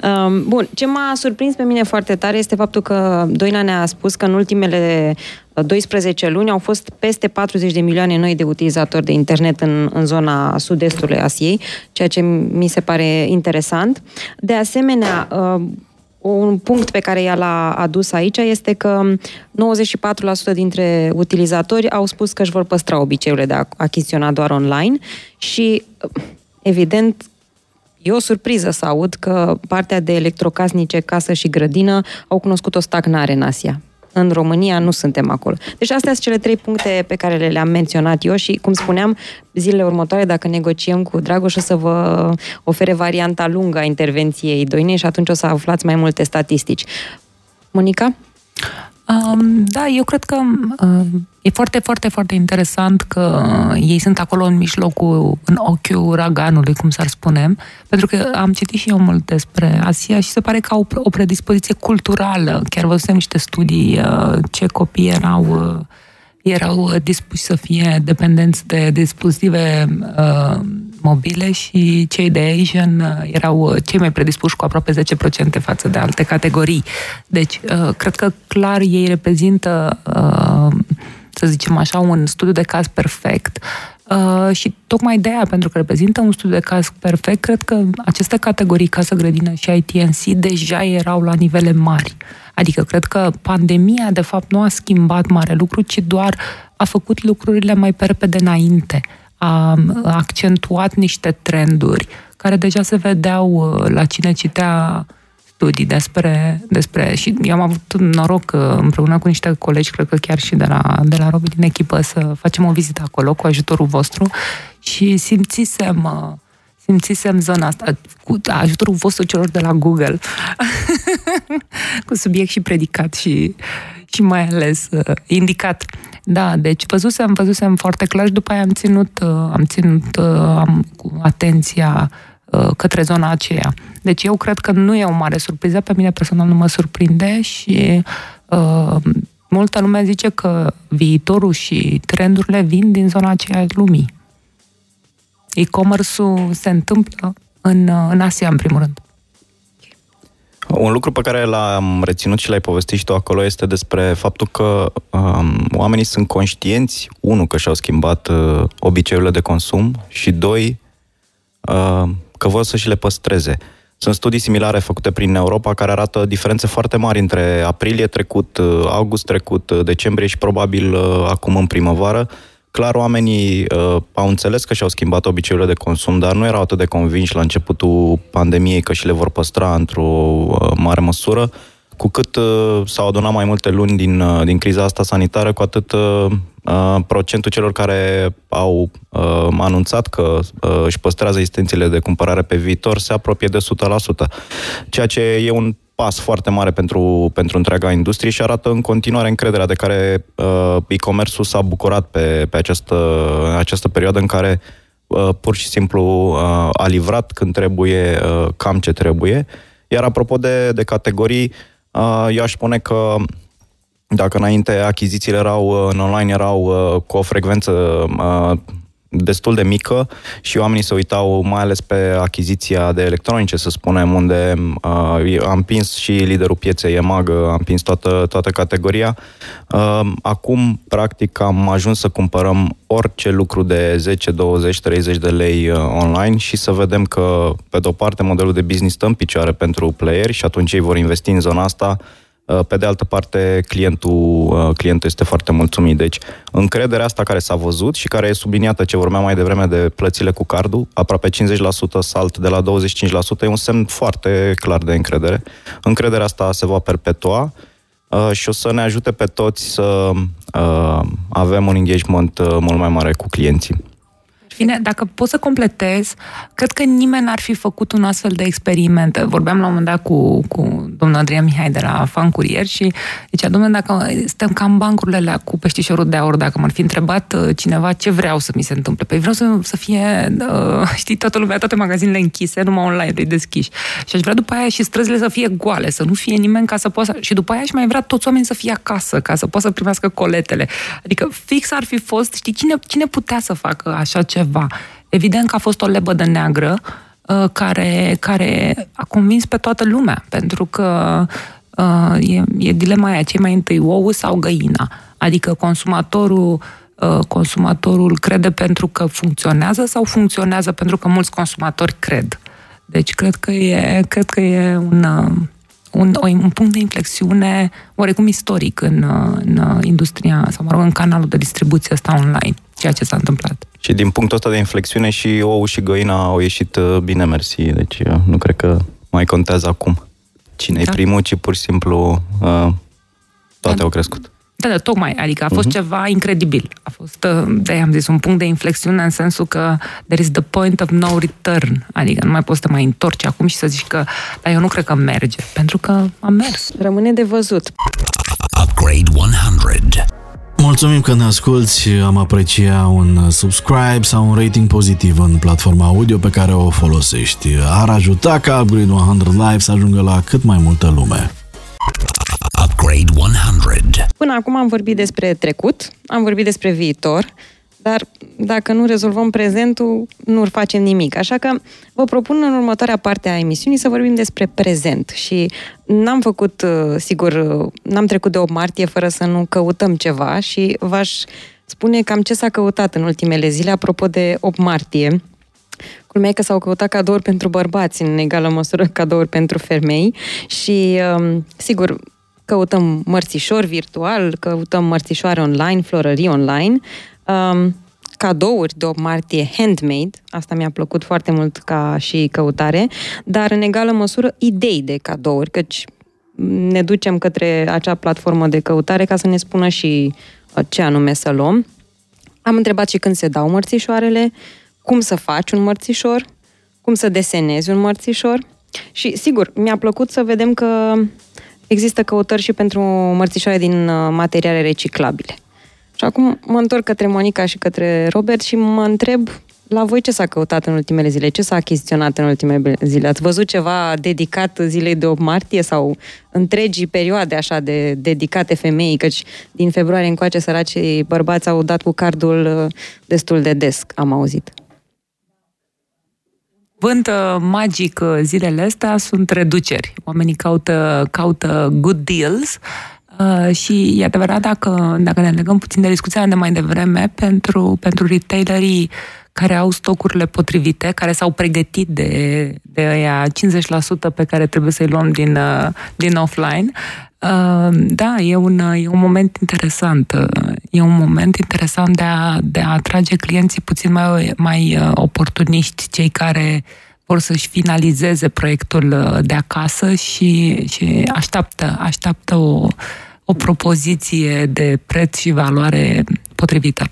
Um, bun, ce m-a surprins pe mine foarte tare este faptul că Doina ne-a spus că în ultimele 12 uh, luni au fost peste 40 de milioane noi de utilizatori de internet în, în zona sud-estului Asiei, ceea ce mi se pare interesant. De asemenea, uh, un punct pe care ea l-a adus aici este că 94% dintre utilizatori au spus că își vor păstra obiceiurile de a achiziționa doar online și, evident, E o surpriză să aud că partea de electrocasnice, casă și grădină au cunoscut o stagnare în Asia în România nu suntem acolo. Deci astea sunt cele trei puncte pe care le-am menționat eu și, cum spuneam, zilele următoare, dacă negociem cu Dragoș, o să vă ofere varianta lungă a intervenției Doinei și atunci o să aflați mai multe statistici. Monica? Um, da, eu cred că uh, e foarte, foarte, foarte interesant că ei sunt acolo în mijlocul, în ochiul uraganului, cum s-ar spune, pentru că am citit și eu mult despre Asia și se pare că au o predispoziție culturală. Chiar văzusem niște studii uh, ce copii erau uh, erau dispuși să fie dependenți de dispozitive uh, mobile și cei de Asian uh, erau uh, cei mai predispuși cu aproape 10% față de alte categorii. Deci, uh, cred că clar ei reprezintă, să zicem așa, un studiu de caz perfect Uh, și tocmai de aia, pentru că reprezintă un studiu de caz perfect, cred că aceste categorii, casă, grădină și ITNC, deja erau la nivele mari. Adică cred că pandemia, de fapt, nu a schimbat mare lucru, ci doar a făcut lucrurile mai pe repede înainte a accentuat niște trenduri care deja se vedeau uh, la cine citea studii despre, despre și eu am avut noroc uh, împreună cu niște colegi, cred că chiar și de la, de la Robi din echipă, să facem o vizită acolo cu ajutorul vostru și simțisem uh, simțisem zona asta cu ajutorul vostru celor de la Google cu subiect și predicat și, și mai ales uh, indicat. Da, deci văzusem, văzusem foarte clar și după aia am ținut, uh, am ținut uh, am, cu atenția uh, către zona aceea. Deci eu cred că nu e o mare surpriză, pe mine personal nu mă surprinde și uh, multă lume zice că viitorul și trendurile vin din zona aceea lumii. E-commerce-ul se întâmplă în, în Asia, în primul rând. Un lucru pe care l-am reținut și l-ai povestit și tu acolo este despre faptul că um, oamenii sunt conștienți, unu, că și-au schimbat uh, obiceiurile de consum și doi, uh, că vor să și le păstreze. Sunt studii similare făcute prin Europa care arată diferențe foarte mari între aprilie trecut, uh, august trecut, uh, decembrie și probabil uh, acum în primăvară. Clar, oamenii uh, au înțeles că și-au schimbat obiceiurile de consum, dar nu erau atât de convinși la începutul pandemiei că și le vor păstra într-o uh, mare măsură. Cu cât uh, s-au adunat mai multe luni din, uh, din criza asta sanitară, cu atât uh, uh, procentul celor care au uh, anunțat că uh, își păstrează existențele de cumpărare pe viitor se apropie de 100%. Ceea ce e un pas foarte mare pentru, pentru întreaga industrie și arată în continuare încrederea de care uh, e-commerce-ul s-a bucurat pe, pe această, această perioadă în care uh, pur și simplu uh, a livrat când trebuie, uh, cam ce trebuie. Iar apropo de, de categorii, uh, eu aș spune că dacă înainte achizițiile erau uh, în online erau uh, cu o frecvență uh, destul de mică și oamenii se uitau mai ales pe achiziția de electronice, să spunem, unde uh, am pins și liderul pieței EMAG, am pins toată, toată categoria. Uh, acum, practic, am ajuns să cumpărăm orice lucru de 10, 20, 30 de lei uh, online și să vedem că, pe de-o parte, modelul de business stă în picioare pentru playeri și atunci ei vor investi în zona asta Uh, pe de altă parte, clientul, uh, clientul este foarte mulțumit. Deci, încrederea asta care s-a văzut și care e subliniată ce vorbeam mai devreme de plățile cu cardul, aproape 50% salt de la 25%, e un semn foarte clar de încredere. Încrederea asta se va perpetua uh, și o să ne ajute pe toți să avem un engagement mult mai mare cu clienții. Bine, dacă pot să completez, cred că nimeni n-ar fi făcut un astfel de experiment. Vorbeam la un moment dat cu, cu domnul Adrian Mihai de la Fan Curier și zicea, domnule, dacă stăm cam bancurile alea cu peștișorul de aur, dacă m-ar fi întrebat uh, cineva ce vreau să mi se întâmple, păi vreau să, să fie, uh, știi, toată lumea, toate magazinele închise, numai online, de deschiși. Și aș vrea după aia și străzile să fie goale, să nu fie nimeni ca să poată, și după aia aș mai vrea toți oamenii să fie acasă, ca să poată să primească coletele. Adică fix ar fi fost, știi, cine, cine putea să facă așa ceva? Ceva. Evident că a fost o lebădă neagră uh, care, care a convins pe toată lumea, pentru că uh, e, e dilema aia, ce mai întâi, ou sau găina? Adică consumatorul uh, consumatorul crede pentru că funcționează sau funcționează pentru că mulți consumatori cred. Deci cred că e, cred că e un, un, un punct de inflexiune oarecum istoric în, în industria, sau mă rog, în canalul de distribuție ăsta online, ceea ce s-a întâmplat. Și din punctul ăsta de inflexiune și ou și găina au ieșit uh, bine, mersi. Deci uh, nu cred că mai contează acum cine da. e primul, ci pur și simplu uh, toate da. au crescut. Da, da, tocmai. Adică a fost uh-huh. ceva incredibil. A fost, de am zis, un punct de inflexiune în sensul că there is the point of no return. Adică nu mai poți să te mai întorci acum și să zici că, dar eu nu cred că merge. Pentru că a mers. Rămâne de văzut. Upgrade 100. Mulțumim că ne asculti, am aprecia un subscribe sau un rating pozitiv în platforma audio pe care o folosești. Ar ajuta ca Upgrade 100 Live să ajungă la cât mai multă lume. Upgrade 100. Până acum am vorbit despre trecut, am vorbit despre viitor, dar dacă nu rezolvăm prezentul, nu facem nimic. Așa că vă propun în următoarea parte a emisiunii să vorbim despre prezent și n-am făcut, uh, sigur, uh, n-am trecut de 8 martie fără să nu căutăm ceva și v-aș spune cam ce s-a căutat în ultimele zile apropo de 8 martie. Culmea că s-au căutat cadouri pentru bărbați, în egală măsură cadouri pentru femei și, um, sigur, căutăm mărțișori virtual, căutăm mărțișoare online, florării online, um, cadouri de 8 martie handmade, asta mi-a plăcut foarte mult ca și căutare, dar în egală măsură idei de cadouri, căci ne ducem către acea platformă de căutare ca să ne spună și uh, ce anume să luăm. Am întrebat și când se dau mărțișoarele, cum să faci un mărțișor, cum să desenezi un mărțișor și, sigur, mi-a plăcut să vedem că există căutări și pentru mărțișoare din uh, materiale reciclabile. Și acum mă întorc către Monica și către Robert și mă întreb la voi ce s-a căutat în ultimele zile? Ce s-a achiziționat în ultimele zile? Ați văzut ceva dedicat zilei de 8 martie sau întregii perioade așa de dedicate femeii? Căci din februarie încoace săracii bărbați au dat cu cardul uh, destul de des, am auzit. vânt uh, magic uh, zilele astea sunt reduceri. Oamenii caută, caută good deals Uh, și e adevărat dacă, dacă ne legăm puțin de discuția de mai devreme, pentru, pentru retailerii care au stocurile potrivite, care s-au pregătit de, de aia 50% pe care trebuie să-i luăm din, uh, din offline, uh, da, e un, e un moment interesant. E un moment interesant de a, de a atrage clienții puțin mai, mai oportuniști, cei care vor să-și finalizeze proiectul de acasă și, și așteaptă, așteaptă o, o propoziție de preț și valoare potrivită.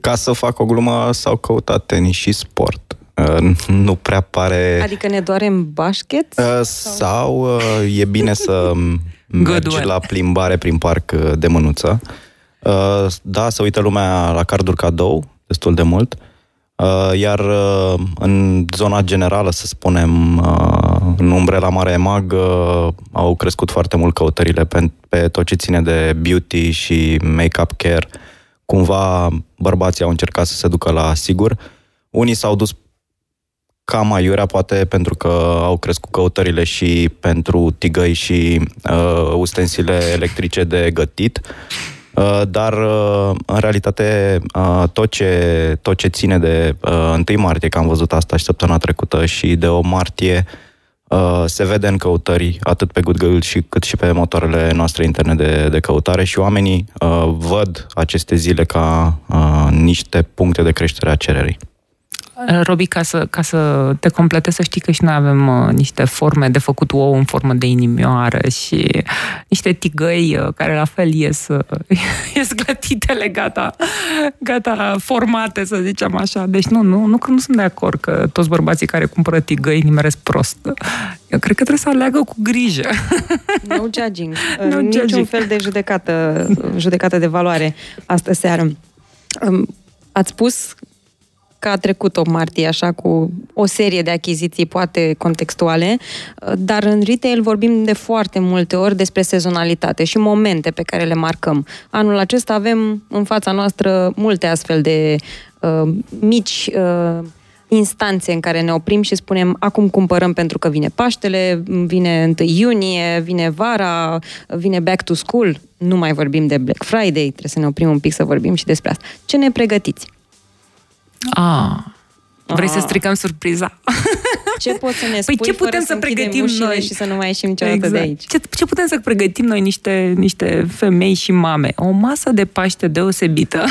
Ca să fac o glumă, s-au căutat tenis și sport. Uh, nu prea pare... Adică ne doarem bașchet? Uh, sau uh, e bine să mergi la plimbare prin parc de mânuță. Da, să uită lumea la carduri cadou destul de mult. Iar în zona generală, să spunem, în umbrela Mare Mag au crescut foarte mult căutările pe, pe tot ce ține de beauty și make-up care. Cumva bărbații au încercat să se ducă la sigur. Unii s-au dus cam aiurea, poate pentru că au crescut căutările și pentru tigăi și uh, ustensile electrice de gătit. Uh, dar uh, în realitate uh, tot ce, tot ce ține de uh, 1 martie, că am văzut asta și săptămâna trecută, și de o martie, uh, Uh, se vede în căutări, atât pe Google și, cât și pe motoarele noastre interne de, de căutare și oamenii uh, văd aceste zile ca uh, niște puncte de creștere a cererii. Robi, ca să, ca să te completezi, să știi că și noi avem uh, niște forme de făcut ou în formă de inimioară și niște tigăi uh, care la fel ies, uh, ies glătitele, gata, gata formate, să zicem așa. Deci nu, nu, nu, nu sunt de acord că toți bărbații care cumpără tigăi nimeresc prost. Eu cred că trebuie să aleagă cu grijă. No judging. no Niciun judging. fel de judecată, judecată de valoare astă seară. Um, ați spus că a trecut o martie așa cu o serie de achiziții poate contextuale, dar în retail vorbim de foarte multe ori despre sezonalitate și momente pe care le marcăm. Anul acesta avem în fața noastră multe astfel de uh, mici uh, instanțe în care ne oprim și spunem acum cumpărăm pentru că vine Paștele, vine 1 iunie, vine vara, vine back to school, nu mai vorbim de Black Friday, trebuie să ne oprim un pic să vorbim și despre asta. Ce ne pregătiți? Ah. Vrei să stricăm surpriza? Ce poți să ne păi spui păi ce putem să, să pregătim noi și să nu mai ieșim niciodată exact. de aici? Ce, ce putem să pregătim noi niște, niște femei și mame? O masă de Paște deosebită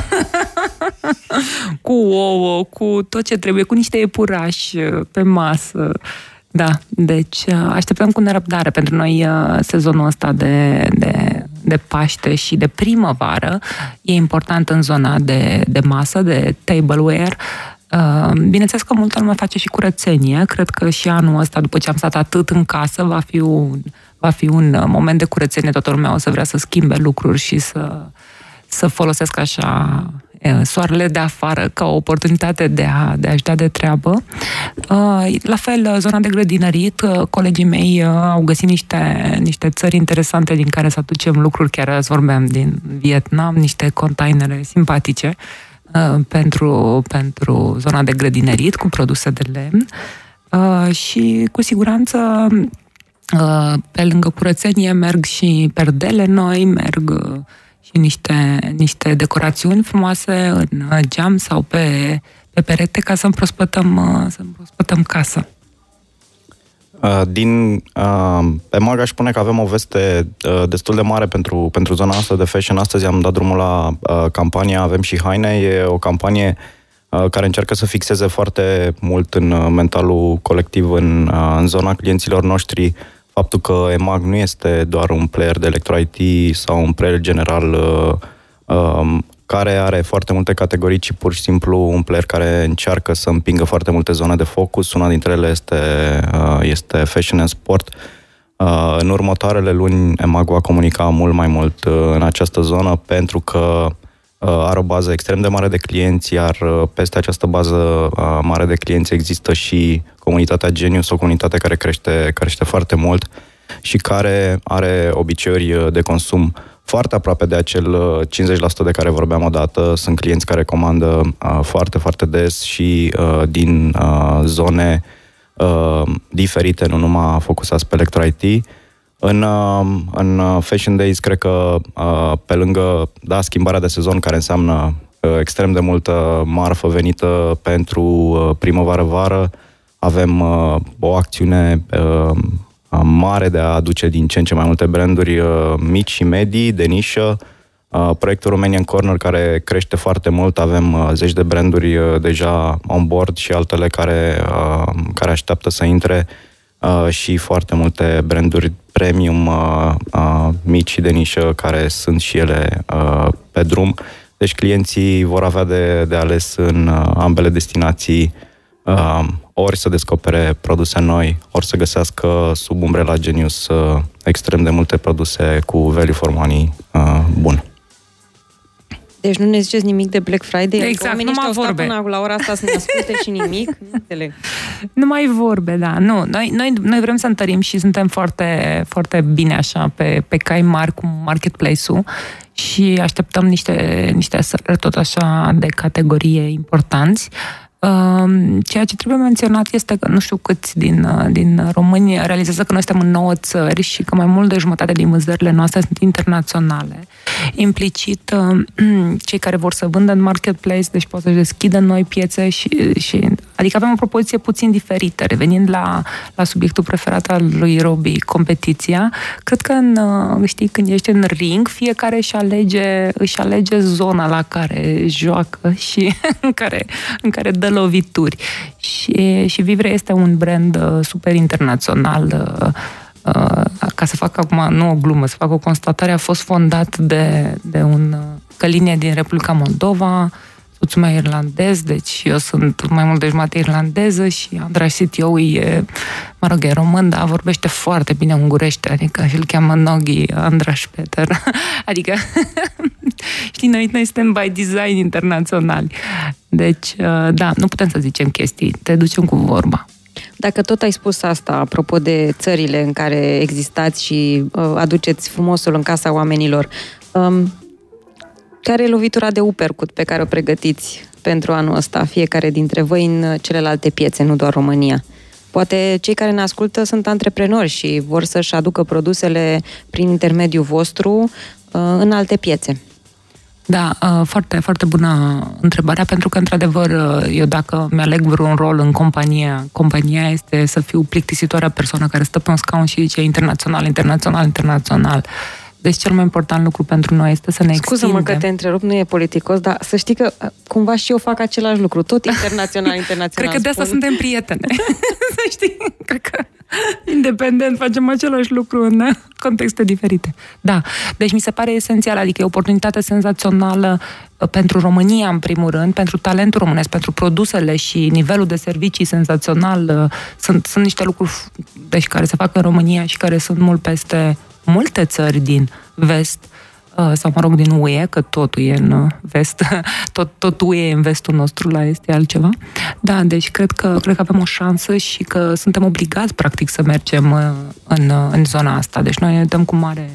cu ouă, cu tot ce trebuie, cu niște epurași uh, pe masă. Da, deci uh, așteptăm cu nerăbdare pentru noi uh, sezonul ăsta de, de, de Paște și de primăvară. E important în zona de, de masă, de tableware. Uh, bineînțeles că multă lume face și curățenie. Cred că și anul ăsta, după ce am stat atât în casă, va fi un, va fi un moment de curățenie. Toată lumea o să vrea să schimbe lucruri și să, să folosesc așa soarele de afară ca o oportunitate de, a, de a-și da de treabă. La fel, zona de grădinărit, colegii mei au găsit niște, niște țări interesante din care să aducem lucruri, chiar azi vorbeam din Vietnam, niște containere simpatice pentru, pentru zona de grădinărit cu produse de lemn și cu siguranță pe lângă curățenie merg și perdele noi, merg și niște, niște decorațiuni frumoase în geam sau pe, pe perete ca să împrospătăm, să împrospătăm casa. Uh, din, uh, pe mag aș spune că avem o veste uh, destul de mare pentru, pentru zona asta de fashion. Astăzi am dat drumul la campania Avem și haine. E o campanie care încearcă să fixeze foarte mult în mentalul colectiv în, în zona clienților noștri faptul că EMAG nu este doar un player de electro-IT sau un player general uh, um, care are foarte multe categorii, ci pur și simplu un player care încearcă să împingă foarte multe zone de focus. Una dintre ele este, uh, este fashion and sport. Uh, în următoarele luni, EMAG va comunica mult mai mult uh, în această zonă pentru că uh, are o bază extrem de mare de clienți, iar uh, peste această bază uh, mare de clienți există și comunitatea Genius, o comunitate care crește, crește foarte mult și care are obiceiuri de consum foarte aproape de acel uh, 50% de care vorbeam odată. Sunt clienți care comandă uh, foarte, foarte des și uh, din uh, zone uh, diferite, nu numai focusați pe Electro IT. În, uh, în uh, Fashion Days, cred că uh, pe lângă da, schimbarea de sezon, care înseamnă uh, extrem de multă marfă venită pentru uh, primăvară-vară, avem uh, o acțiune uh, mare de a aduce din ce în ce mai multe branduri uh, mici și medii, de nișă. Uh, proiectul Romanian Corner care crește foarte mult, avem uh, zeci de branduri uh, deja on board și altele care, uh, care așteaptă să intre uh, și foarte multe branduri premium uh, uh, mici și de nișă care sunt și ele uh, pe drum. Deci clienții vor avea de, de ales în uh, ambele destinații uh, ori să descopere produse noi, ori să găsească sub umbrela Genius uh, extrem de multe produse cu value for money uh, bun. Deci nu ne ziceți nimic de Black Friday? Exact, Oamenii numai ăștia au stat vorbe. până la ora asta să ne asculte și nimic? Nu înțeleg. Nu mai vorbe, da. Nu, noi, noi, noi vrem să întărim și suntem foarte, foarte bine așa pe, pe cai mari cu marketplace-ul și așteptăm niște, niște asărări tot așa de categorie importanți. Um, Ceea ce trebuie menționat este că nu știu câți din, uh, din români realizează că noi suntem în nouă țări și că mai mult de jumătate din vânzările noastre sunt internaționale. Implicit, uh, cei care vor să vândă în marketplace, deci pot să-și deschidă noi piețe și, și adică avem o propoziție puțin diferită. Revenind la, la subiectul preferat al lui Robi, competiția, cred că în, uh, știi, când ești în ring, fiecare își alege, își alege zona la care joacă și în care, în care dă lovituri. Și, și Vivre este un brand uh, super internațional. uh, uh, Ca să fac acum, nu o glumă, să fac o constatare, a fost fondat de, de un uh, călinie din Republica Moldova, soțul meu e irlandez, deci eu sunt mai mult de jumătate irlandeză și Andraș CTO e, mă rog, e român, dar vorbește foarte bine ungurește, adică și îl cheamă Noghi Andraș Peter. adică, știi, noi, noi suntem by design internaționali. Deci, uh, da, nu putem să zicem chestii, te ducem cu vorba. Dacă tot ai spus asta, apropo de țările în care existați și uh, aduceți frumosul în casa oamenilor, um, care e lovitura de uppercut pe care o pregătiți pentru anul ăsta, fiecare dintre voi în uh, celelalte piețe, nu doar România? Poate cei care ne ascultă sunt antreprenori și vor să-și aducă produsele prin intermediul vostru uh, în alte piețe. Da, uh, foarte, foarte bună întrebarea, pentru că, într-adevăr, uh, eu dacă mi-aleg vreun rol în companie, compania este să fiu plictisitoarea persoană care stă pe un scaun și zice internațional, internațional, internațional. Deci cel mai important lucru pentru noi este să ne Scuză-mă extindem. că te întrerup, nu e politicos, dar să știi că uh, cumva și eu fac același lucru, tot internațional, internațional. Cred că de asta spun. suntem prietene. să știi, cred că independent facem același lucru în contexte diferite. Da, deci mi se pare esențial, adică e o oportunitate senzațională uh, pentru România, în primul rând, pentru talentul românesc, pentru produsele și nivelul de servicii senzațional. uh, Sunt, sunt niște lucruri f- deci, care se fac în România și care sunt mult peste multe țări din vest, uh, sau mă rog din UE, că totul e în uh, vest, tot, tot UE e în vestul nostru, la este altceva. Da, deci cred că, cred că avem o șansă și că suntem obligați, practic, să mergem uh, în, uh, în zona asta. Deci noi ne dăm cu mare,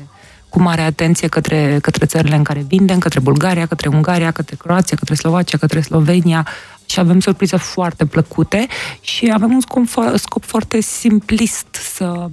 cu mare atenție către, către țările în care vindem, către Bulgaria, către Ungaria, către Croația, către Slovacia, către Slovenia și avem surprize foarte plăcute și avem un scop, fo- scop foarte simplist să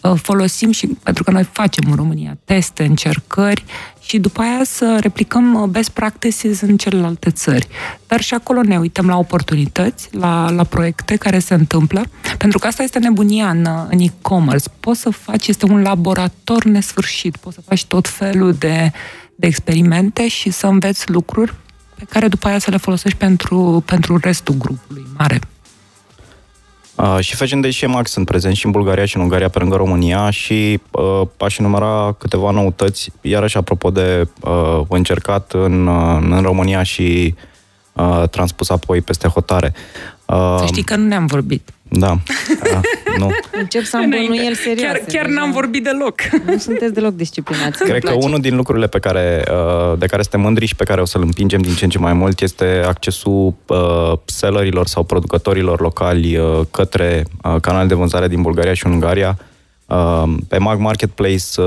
uh, folosim și pentru că noi facem în România teste, încercări și după aia să replicăm uh, best practices în celelalte țări. Dar și acolo ne uităm la oportunități, la, la proiecte care se întâmplă, pentru că asta este nebunia în, uh, în e-commerce. Poți să faci, este un laborator nesfârșit, poți să faci tot felul de, de experimente și să înveți lucruri pe care după aia să le folosești pentru, pentru restul grupului mare. Uh, și Fashion Day și Max sunt prezenți și în Bulgaria și în Ungaria pe lângă România și uh, aș enumera câteva noutăți, iarăși apropo de uh, încercat în, uh, în România și uh, transpus apoi peste hotare. Uh, Să știi că nu ne-am vorbit. Da, uh, nu. Încep să am bănuieli serioase. Chiar, chiar deja. n-am vorbit deloc. Nu sunteți deloc disciplinați. Cred Îmi că place. unul din lucrurile pe care, uh, de care suntem mândri și pe care o să-l împingem din ce în ce mai mult este accesul uh, sellerilor sau producătorilor locali uh, către uh, canale de vânzare din Bulgaria și Ungaria, Pe Mag Marketplace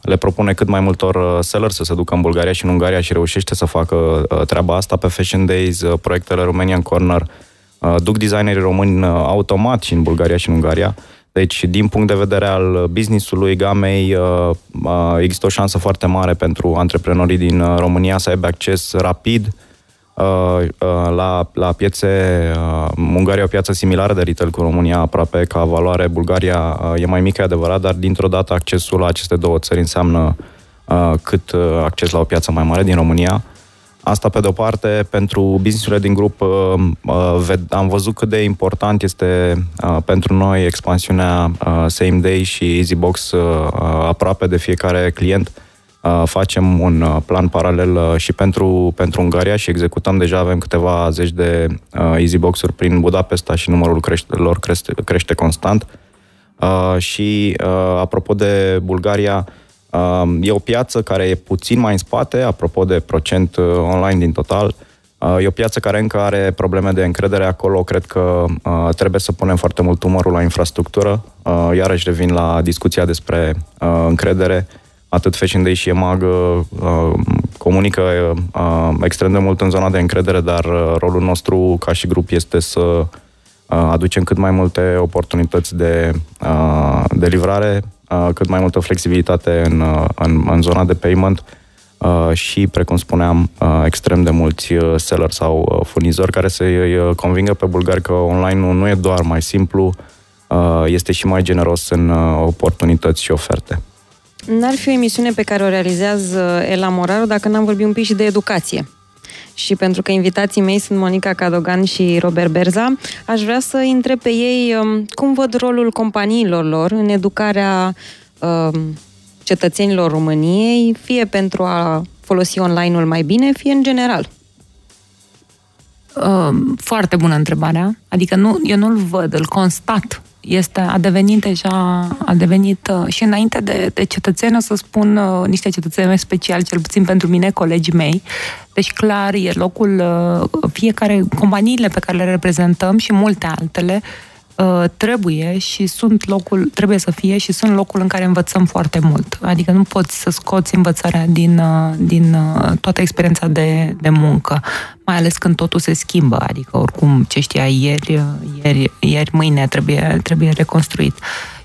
le propune cât mai multor sellers să se ducă în Bulgaria și în Ungaria și reușește să facă treaba asta. Pe Fashion Days, proiectele Romanian Corner duc designerii români automat și în Bulgaria și în Ungaria. Deci, din punct de vedere al business-ului, gamei, există o șansă foarte mare pentru antreprenorii din România să aibă acces rapid Uh, uh, la, la piețe, uh, Ungaria e o piață similară de retail cu România, aproape ca valoare. Bulgaria e mai mică, e adevărat, dar dintr-o dată accesul la aceste două țări înseamnă cât acces la o piață mai mare din România. Asta, pe de-o parte, pentru businessurile din grup am văzut cât de important este pentru noi expansiunea Same Day și EasyBox aproape de fiecare client facem un plan paralel și pentru, pentru Ungaria și executăm deja, avem câteva zeci de EasyBox-uri prin Budapesta și numărul crește, lor crește, crește constant. Și apropo de Bulgaria, e o piață care e puțin mai în spate, apropo de procent online din total, E o piață care încă are probleme de încredere acolo. Cred că uh, trebuie să punem foarte mult umărul la infrastructură. Uh, iarăși revin la discuția despre uh, încredere atât Fashion Day și EMAG uh, comunică uh, extrem de mult în zona de încredere, dar uh, rolul nostru ca și grup este să uh, aducem cât mai multe oportunități de, uh, de livrare, uh, cât mai multă flexibilitate în, uh, în, în zona de payment uh, și, precum spuneam, uh, extrem de mulți uh, seller sau uh, furnizori care să-i uh, convingă pe bulgari că online nu, nu e doar mai simplu, uh, este și mai generos în uh, oportunități și oferte. N-ar fi o emisiune pe care o realizează Ela Moraru dacă n-am vorbit un pic și de educație. Și pentru că invitații mei sunt Monica Cadogan și Robert Berza, aș vrea să întreb pe ei um, cum văd rolul companiilor lor în educarea um, cetățenilor României, fie pentru a folosi online-ul mai bine, fie în general. Um, foarte bună întrebarea. Adică nu, eu nu-l văd, îl constat este, a devenit deja, a devenit uh, și înainte de, de cetățeni, o să spun uh, niște cetățeni mai speciali, cel puțin pentru mine, colegii mei. Deci, clar, e locul, uh, fiecare, companiile pe care le reprezentăm și multe altele, Uh, trebuie și sunt locul, trebuie să fie și sunt locul în care învățăm foarte mult. Adică nu poți să scoți învățarea din, uh, din uh, toată experiența de, de muncă, mai ales când totul se schimbă, adică oricum ce știai ieri, ieri, ieri mâine trebuie, trebuie reconstruit.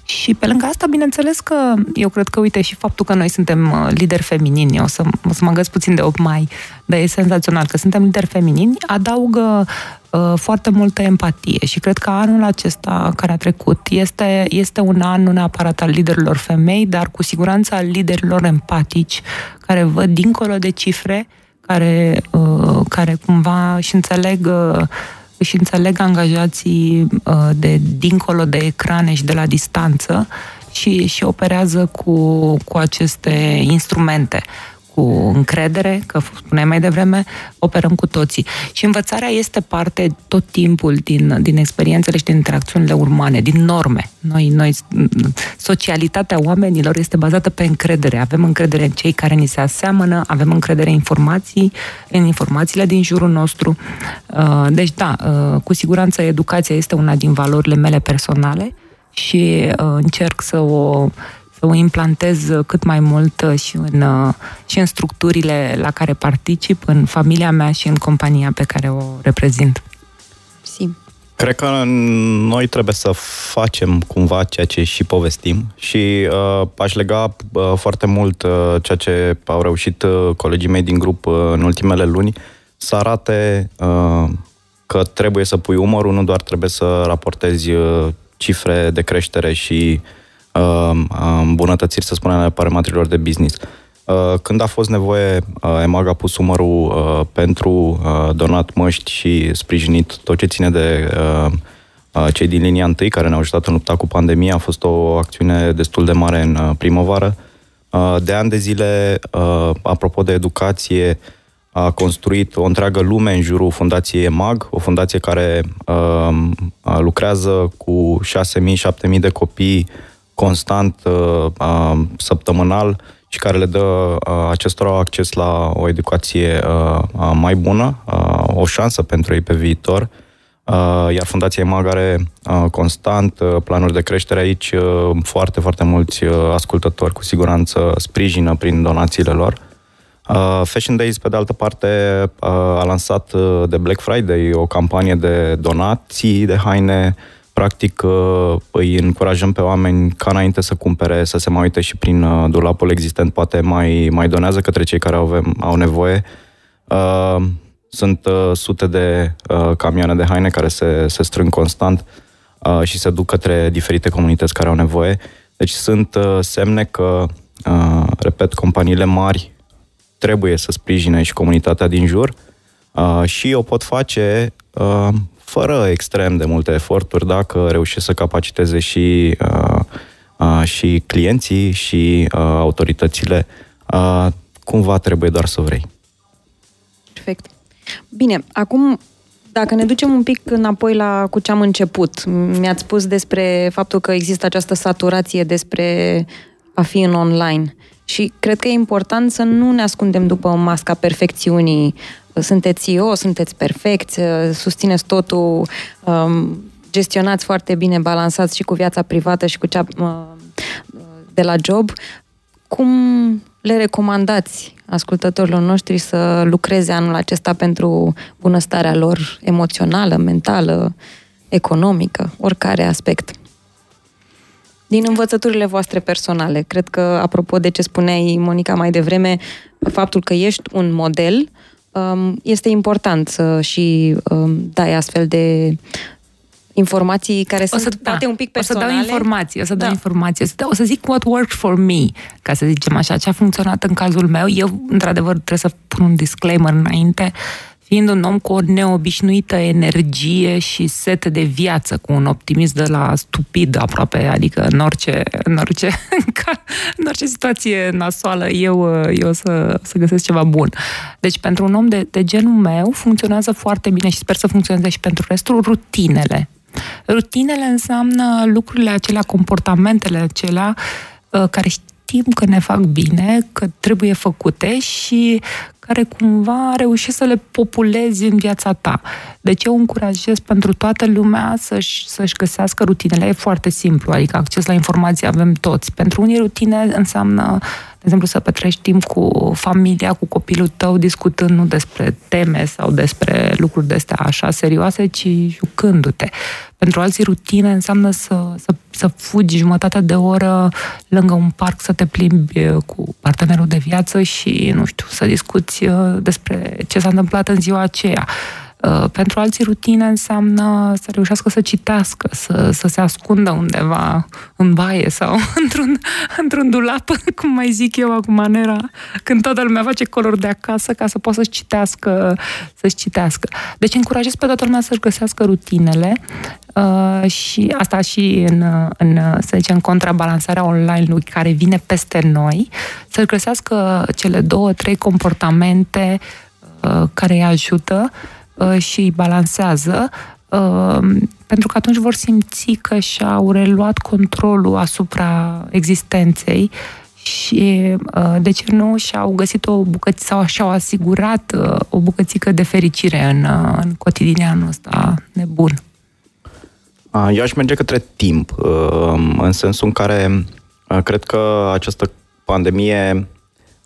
Și pe lângă asta, bineînțeles că eu cred că, uite, și faptul că noi suntem lideri feminini, o să, o să mă găs puțin de 8 mai, dar e senzațional că suntem lideri feminini, adaugă Uh, foarte multă empatie. Și cred că anul acesta care a trecut este, este un an nu neapărat al liderilor femei, dar cu siguranță al liderilor empatici, care văd dincolo de cifre, care, uh, care cumva și înțeleg uh, și înțeleg angajații de dincolo de ecrane și de la distanță și, și operează cu, cu aceste instrumente cu încredere, că spuneai mai devreme, operăm cu toții. Și învățarea este parte tot timpul din, din experiențele și din interacțiunile umane, din norme. Noi, noi, socialitatea oamenilor este bazată pe încredere. Avem încredere în cei care ni se aseamănă, avem încredere în informații, în informațiile din jurul nostru. Uh, deci, da, uh, cu siguranță educația este una din valorile mele personale și uh, încerc să o să o implantez cât mai mult uh, și în, uh, și în structurile la care particip, în familia mea și în compania pe care o reprezint. Sim. Cred că noi trebuie să facem cumva ceea ce și povestim și uh, aș lega uh, foarte mult uh, ceea ce au reușit uh, colegii mei din grup uh, în ultimele luni să arate uh, că trebuie să pui umărul, nu doar trebuie să raportezi uh, cifre de creștere și uh, Uh, îmbunătățiri, să spunem, ale parametrilor de business. Uh, când a fost nevoie, uh, EMAG a pus umărul pentru donat măști și sprijinit tot ce ține de cei din linia întâi care ne-au ajutat în lupta cu pandemia. A fost o acțiune destul de mare în primăvară. De ani de zile, apropo de educație, a construit o întreagă lume în jurul Fundației EMAG, o fundație care lucrează cu 6.000-7.000 de copii constant, uh, săptămânal și care le dă uh, acestora acces la o educație uh, mai bună, o șansă pentru ei pe viitor. Uh, iar Fundația EMAG are uh, constant uh, planuri de creștere aici, foarte, foarte mulți ascultători cu siguranță sprijină prin donațiile lor. Fashion Days, pe de altă parte, a lansat de Black Friday o campanie de donații de haine. Practic, îi încurajăm pe oameni ca înainte să cumpere, să se mai uite și prin dulapul existent, poate mai, mai donează către cei care au, au nevoie. Sunt uh, sute de uh, camioane de haine care se, se strâng constant uh, și se duc către diferite comunități care au nevoie. Deci sunt uh, semne că, uh, repet, companiile mari trebuie să sprijine și comunitatea din jur uh, și o pot face uh, fără extrem de multe eforturi dacă reușesc să capaciteze și, uh, uh, și clienții și uh, autoritățile. Uh, cumva trebuie doar să vrei. Perfect. Bine, acum dacă ne ducem un pic înapoi la cu ce am început, mi-ați spus despre faptul că există această saturație despre a fi în online. Și cred că e important să nu ne ascundem după masca perfecțiunii. Sunteți eu, sunteți perfecți, susțineți totul, um, gestionați foarte bine, balansați și cu viața privată și cu cea uh, de la job. Cum le recomandați ascultătorilor noștri să lucreze anul acesta pentru bunăstarea lor emoțională, mentală, economică, oricare aspect? Din învățăturile voastre personale, cred că, apropo de ce spuneai, Monica, mai devreme, faptul că ești un model, um, este important să și um, dai astfel de informații care o sunt da, poate un pic personale. O să dau informații, o să da. dau informații, o să, dau, o să zic what worked for me, ca să zicem așa, ce a funcționat în cazul meu. Eu, într-adevăr, trebuie să pun un disclaimer înainte, fiind un om cu o neobișnuită energie și set de viață, cu un optimism de la stupid aproape, adică în orice, în orice, în orice situație nasoală, eu, eu să, să găsesc ceva bun. Deci, pentru un om de, de genul meu, funcționează foarte bine și sper să funcționeze și pentru restul, rutinele Rutinele înseamnă lucrurile acelea, comportamentele acelea uh, care știm că ne fac bine, că trebuie făcute și care cumva reușesc să le populezi în viața ta. Deci eu încurajez pentru toată lumea să-și, să-și găsească rutinele. E foarte simplu, adică acces la informații avem toți. Pentru unii rutine înseamnă de exemplu, să petrești timp cu familia, cu copilul tău, discutând nu despre teme sau despre lucruri de astea așa serioase, ci jucându-te. Pentru alții, rutine înseamnă să, să, să fugi jumătate de oră lângă un parc, să te plimbi cu partenerul de viață și, nu știu, să discuți uh, despre ce s-a întâmplat în ziua aceea. Uh, pentru alții rutine înseamnă să reușească să citească, să, să se ascundă undeva în baie sau într-un, într-un dulap, cum mai zic eu acum manera, când toată lumea face colori de acasă ca să poată să-și citească, să-și citească. Deci încurajez pe toată lumea să-și găsească rutinele uh, și asta și în, în, să zicem, contrabalansarea online-ului care vine peste noi, să-și găsească cele două, trei comportamente uh, care îi ajută uh, Uh, și îi balansează, uh, pentru că atunci vor simți că și-au reluat controlul asupra existenței și uh, de ce nu și-au găsit o bucățică sau și-au asigurat o bucățică de fericire în, în cotidianul ăsta nebun. Eu aș merge către timp, în sensul în care cred că această pandemie Uh,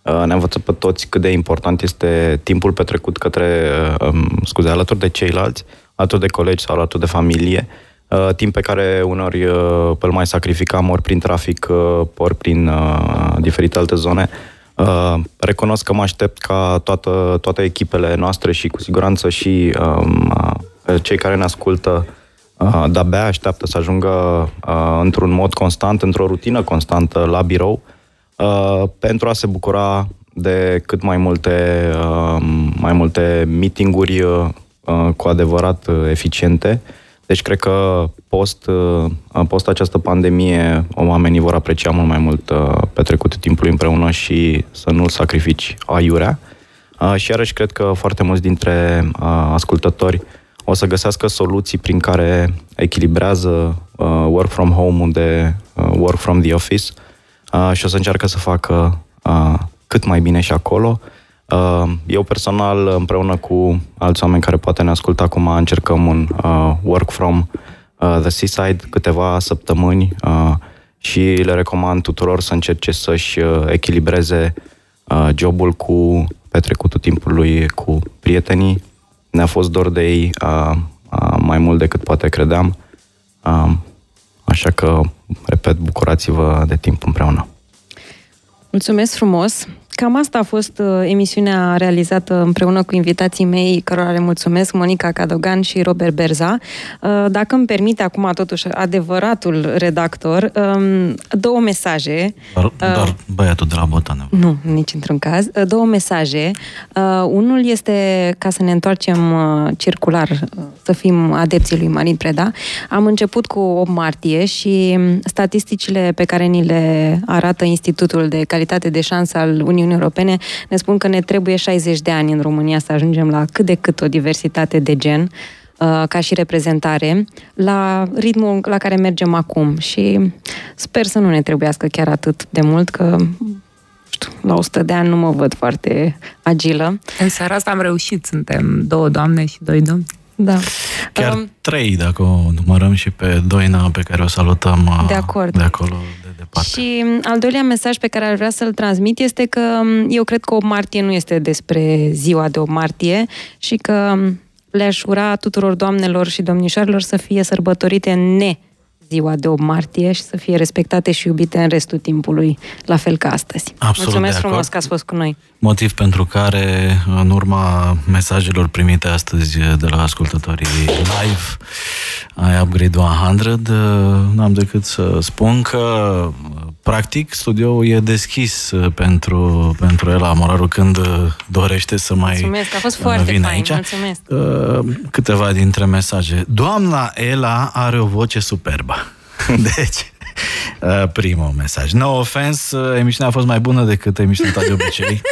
ne-a învățat pe toți cât de important este timpul petrecut către, uh, um, scuze, alături de ceilalți, alături de colegi sau alături de familie, uh, timp pe care uneori îl mai sacrificam ori prin trafic, ori prin diferite alte zone. Recunosc că mă aștept ca toată, toate echipele noastre și cu siguranță și um, cei care ne ascultă de-abia așteaptă să ajungă într-un mod constant, într-o rutină constantă la birou, Uh, pentru a se bucura de cât mai multe, uh, mai multe meetinguri uh, cu adevărat uh, eficiente. Deci cred că post, uh, post această pandemie oamenii vor aprecia mult mai mult uh, petrecut timpul împreună și să nu-l sacrifici aiurea. Uh, și iarăși cred că foarte mulți dintre uh, ascultători o să găsească soluții prin care echilibrează uh, work from home de uh, work from the office uh, și o să încearcă să facă uh, cât mai bine și acolo. Uh, Eu personal, împreună cu alți oameni care poate ne ascultă acum, încercăm un uh, work from uh, the seaside câteva săptămâni uh, și le recomand tuturor să încerce să-și uh, echilibreze uh, jobul cu petrecutul timpului cu prietenii. Ne-a fost dor de ei uh, uh, mai mult decât poate credeam. Uh, așa că, repet, bucurați-vă de timp împreună. Mulțumesc frumos! Cam asta a fost uh, emisiunea realizată împreună cu invitații mei, cărora le mulțumesc, Monica Cadogan și Robert Berza. Uh, dacă îmi permite acum totuși adevăratul redactor, um, două mesaje. Doar, Uh, doar băiatul de la botană. Nu, nici într-un caz. Uh, Două mesaje. Uh, unul este ca să ne întoarcem uh, circular, uh, să fim adepții lui Marin Preda. Am început cu 8 martie și um, statisticile pe care ni le arată Institutul de Calitate de Șansă al Uniunii Europene ne spun că ne trebuie 60 de ani în România să ajungem la cât de cât o diversitate de gen uh, ca și reprezentare, la ritmul la care mergem acum și sper să nu ne trebuiască chiar atât de mult, că știu, la 100 de ani nu mă văd foarte agilă. În seara asta am reușit, suntem două doamne și doi domni. Da. Chiar Um, trei, dacă o numărăm și pe Doina, pe care o salutăm uh, De acord. de acolo, de departe. Și m, al doilea mesaj pe care ar vrea să-l transmit este că m, eu cred că 8 martie nu este despre ziua de 8 martie și că m, le-aș ura tuturor doamnelor și domnișoarelor să fie sărbătorite ne ziua de 8 martie și să fie respectate și iubite în restul timpului, la fel ca astăzi. Absolut Mulțumesc de frumos acord. că ați fost cu noi. Motiv pentru care, în urma mesajelor primite astăzi de la ascultătorii live ai Upgrade 100, n-am decât să spun că, practic, studioul e deschis pentru, pentru el, Moraru, când dorește să mai Mulțumesc, a fost foarte vină fain, aici. mulțumesc. Uh, Câteva dintre mesaje. Doamna Ela are o voce superbă. Deci, uh, primul mesaj. No offense, uh, emisiunea a fost mai bună decât emisiunea ta de obicei.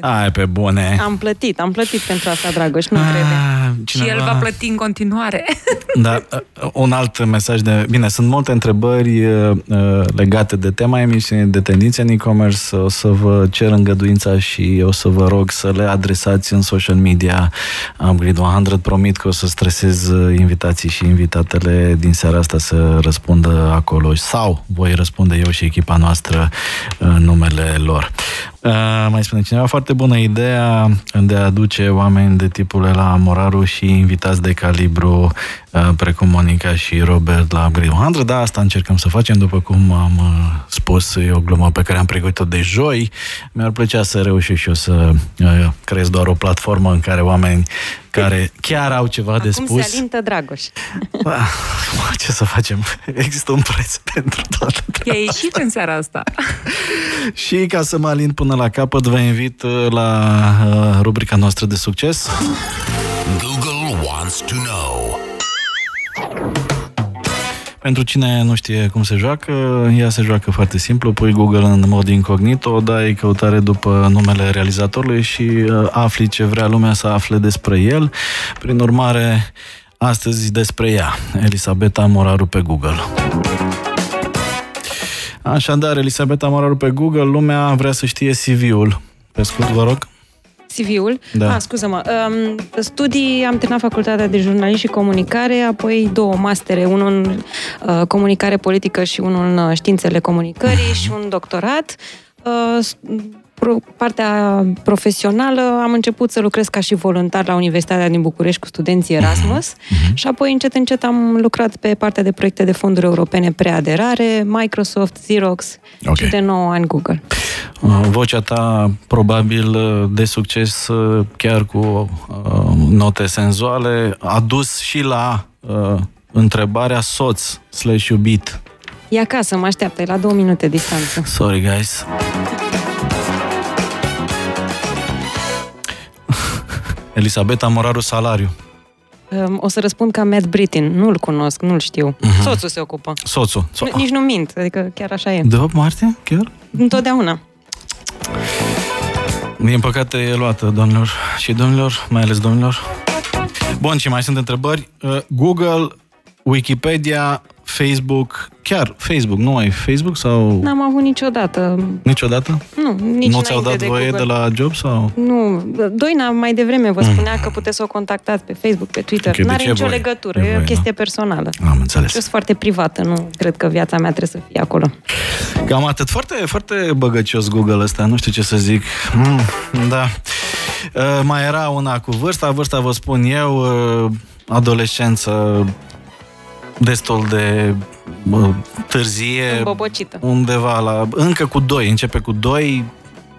Ai, pe bune. Am plătit, am plătit pentru asta, Dragoș, nu crede. Ah, Și el va plăti în continuare. Da, uh, un alt mesaj de... Bine, sunt multe întrebări uh, uh, legate de tema emisiunii, de tendințe în e-commerce. O să vă cer îngăduința și o să vă rog să le adresați în social media Upgrade 100. Promit că o să stresez uh, invitații și invitatele din seara asta să răspundă acolo sau voi răspunde eu și echipa noastră în numele lor. Uh, mai spune cineva, foarte bună ideea de a aduce oameni de tipul la Moraru și invitați de calibru uh, precum Monica și Robert la Upgrade 100. Da, asta încercăm să facem, după cum am uh, spus, e o glumă pe care am pregătit-o de joi. Mi-ar plăcea să reușesc și eu să uh, creez doar o platformă în care oameni care chiar au ceva de Acum spus... se alintă Dragoș. Ah, Ce să facem? Există un preț pentru toate. E ieșit în seara asta. Și ca să mă alin până la capăt, vă invit uh, la uh, rubrica noastră de succes. Google wants to know. Pentru cine nu știe cum se joacă, ea se joacă foarte simplu, pui Google în mod incognito, dai căutare după numele realizatorului și uh, afli ce vrea lumea să afle despre el. Prin urmare, astăzi despre ea, Elisabeta Moraru pe Google. Așadar, Elisabeta Moraru pe Google, lumea vrea să știe CV-ul. Pe scurt, vă rog. CV-ul? Da. Ah, scuză-mă. Um, studii, am terminat facultatea de jurnalism și comunicare, apoi două mastere, unul în uh, comunicare politică și unul în uh, științele comunicării și un doctorat. Uh, s- pro, partea profesională am început să lucrez ca și voluntar la Universitatea din București cu studenții Erasmus și apoi încet încet am lucrat pe partea de proiecte de fonduri europene preaderare, Microsoft, Xerox Ok. și de 9 ani Google. Uh, Vocea ta probabil uh, de succes uh, chiar cu uh, note senzuale a dus și la uh, întrebarea soț slash iubit. E acasă, mă așteaptă, e la două minute distanță. Sorry guys. Elisabeta Moraru Salariu. Um, O să răspund ca Matt Brittin. Nu-l cunosc, nu-l știu. Mhm. Soțul se ocupă. Soțul. Nu, nici nu mint, adică chiar așa e. De 8 martie? Chiar? Întotdeauna. Din păcate e luată, domnilor și domnilor, mai ales domnilor. Bun, și mai sunt întrebări. Uh, Google, Wikipedia, Facebook, chiar Facebook, nu ai Facebook sau N-am avut niciodată. niciodată? Nu, nici nu ți-au înainte dat voie Google. de la job sau? Nu, Doina mai devreme vă spunea că puteți să o contactați pe Facebook, pe Twitter. Ok, deci N-are e nicio voie. legătură, E e, voie, o chestie da. personală. Am înțeles. Eu sunt foarte privată, nu cred că viața mea trebuie să fie acolo. Cam atât. Foarte, foarte băgăcios Google ăsta, nu știu ce să zic. Mm, da. Uh, mai era una cu vârsta. Vârsta, vă spun eu, uh, adolescență destul de uh, târzie. Îmbobocită. Undeva la... Încă cu 2. Începe cu 2,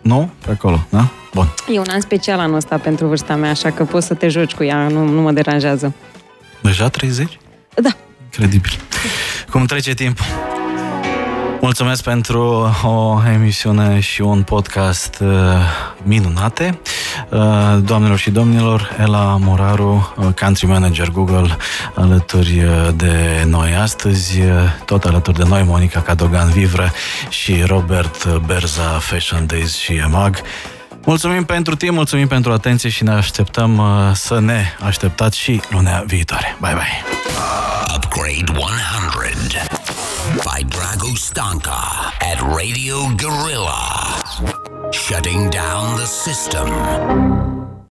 nu? Pe acolo, da? Bun. E un an special anul ăsta pentru vârsta mea, așa că poți să te joci cu ea, nu, nu mă deranjează. Deja 30? Da. Incredibil. Cum trece timpul. Mulțumesc pentru o emisiune și un podcast uh, minunate. Uh, doamnelor și domnilor, Ela Moraru, uh, Country Manager Google, alături uh, de noi astăzi, uh, tot alături de noi, Monica Cadogan Vivră și Robert Berza, Fashion Days și EMAG. Mulțumim pentru timp, mulțumim pentru atenție și ne așteptăm uh, să ne așteptați și lunea viitoare. Bye bye! Upgrade 100 by Drago Stanka at Radio Gorilla. Shutting down the system.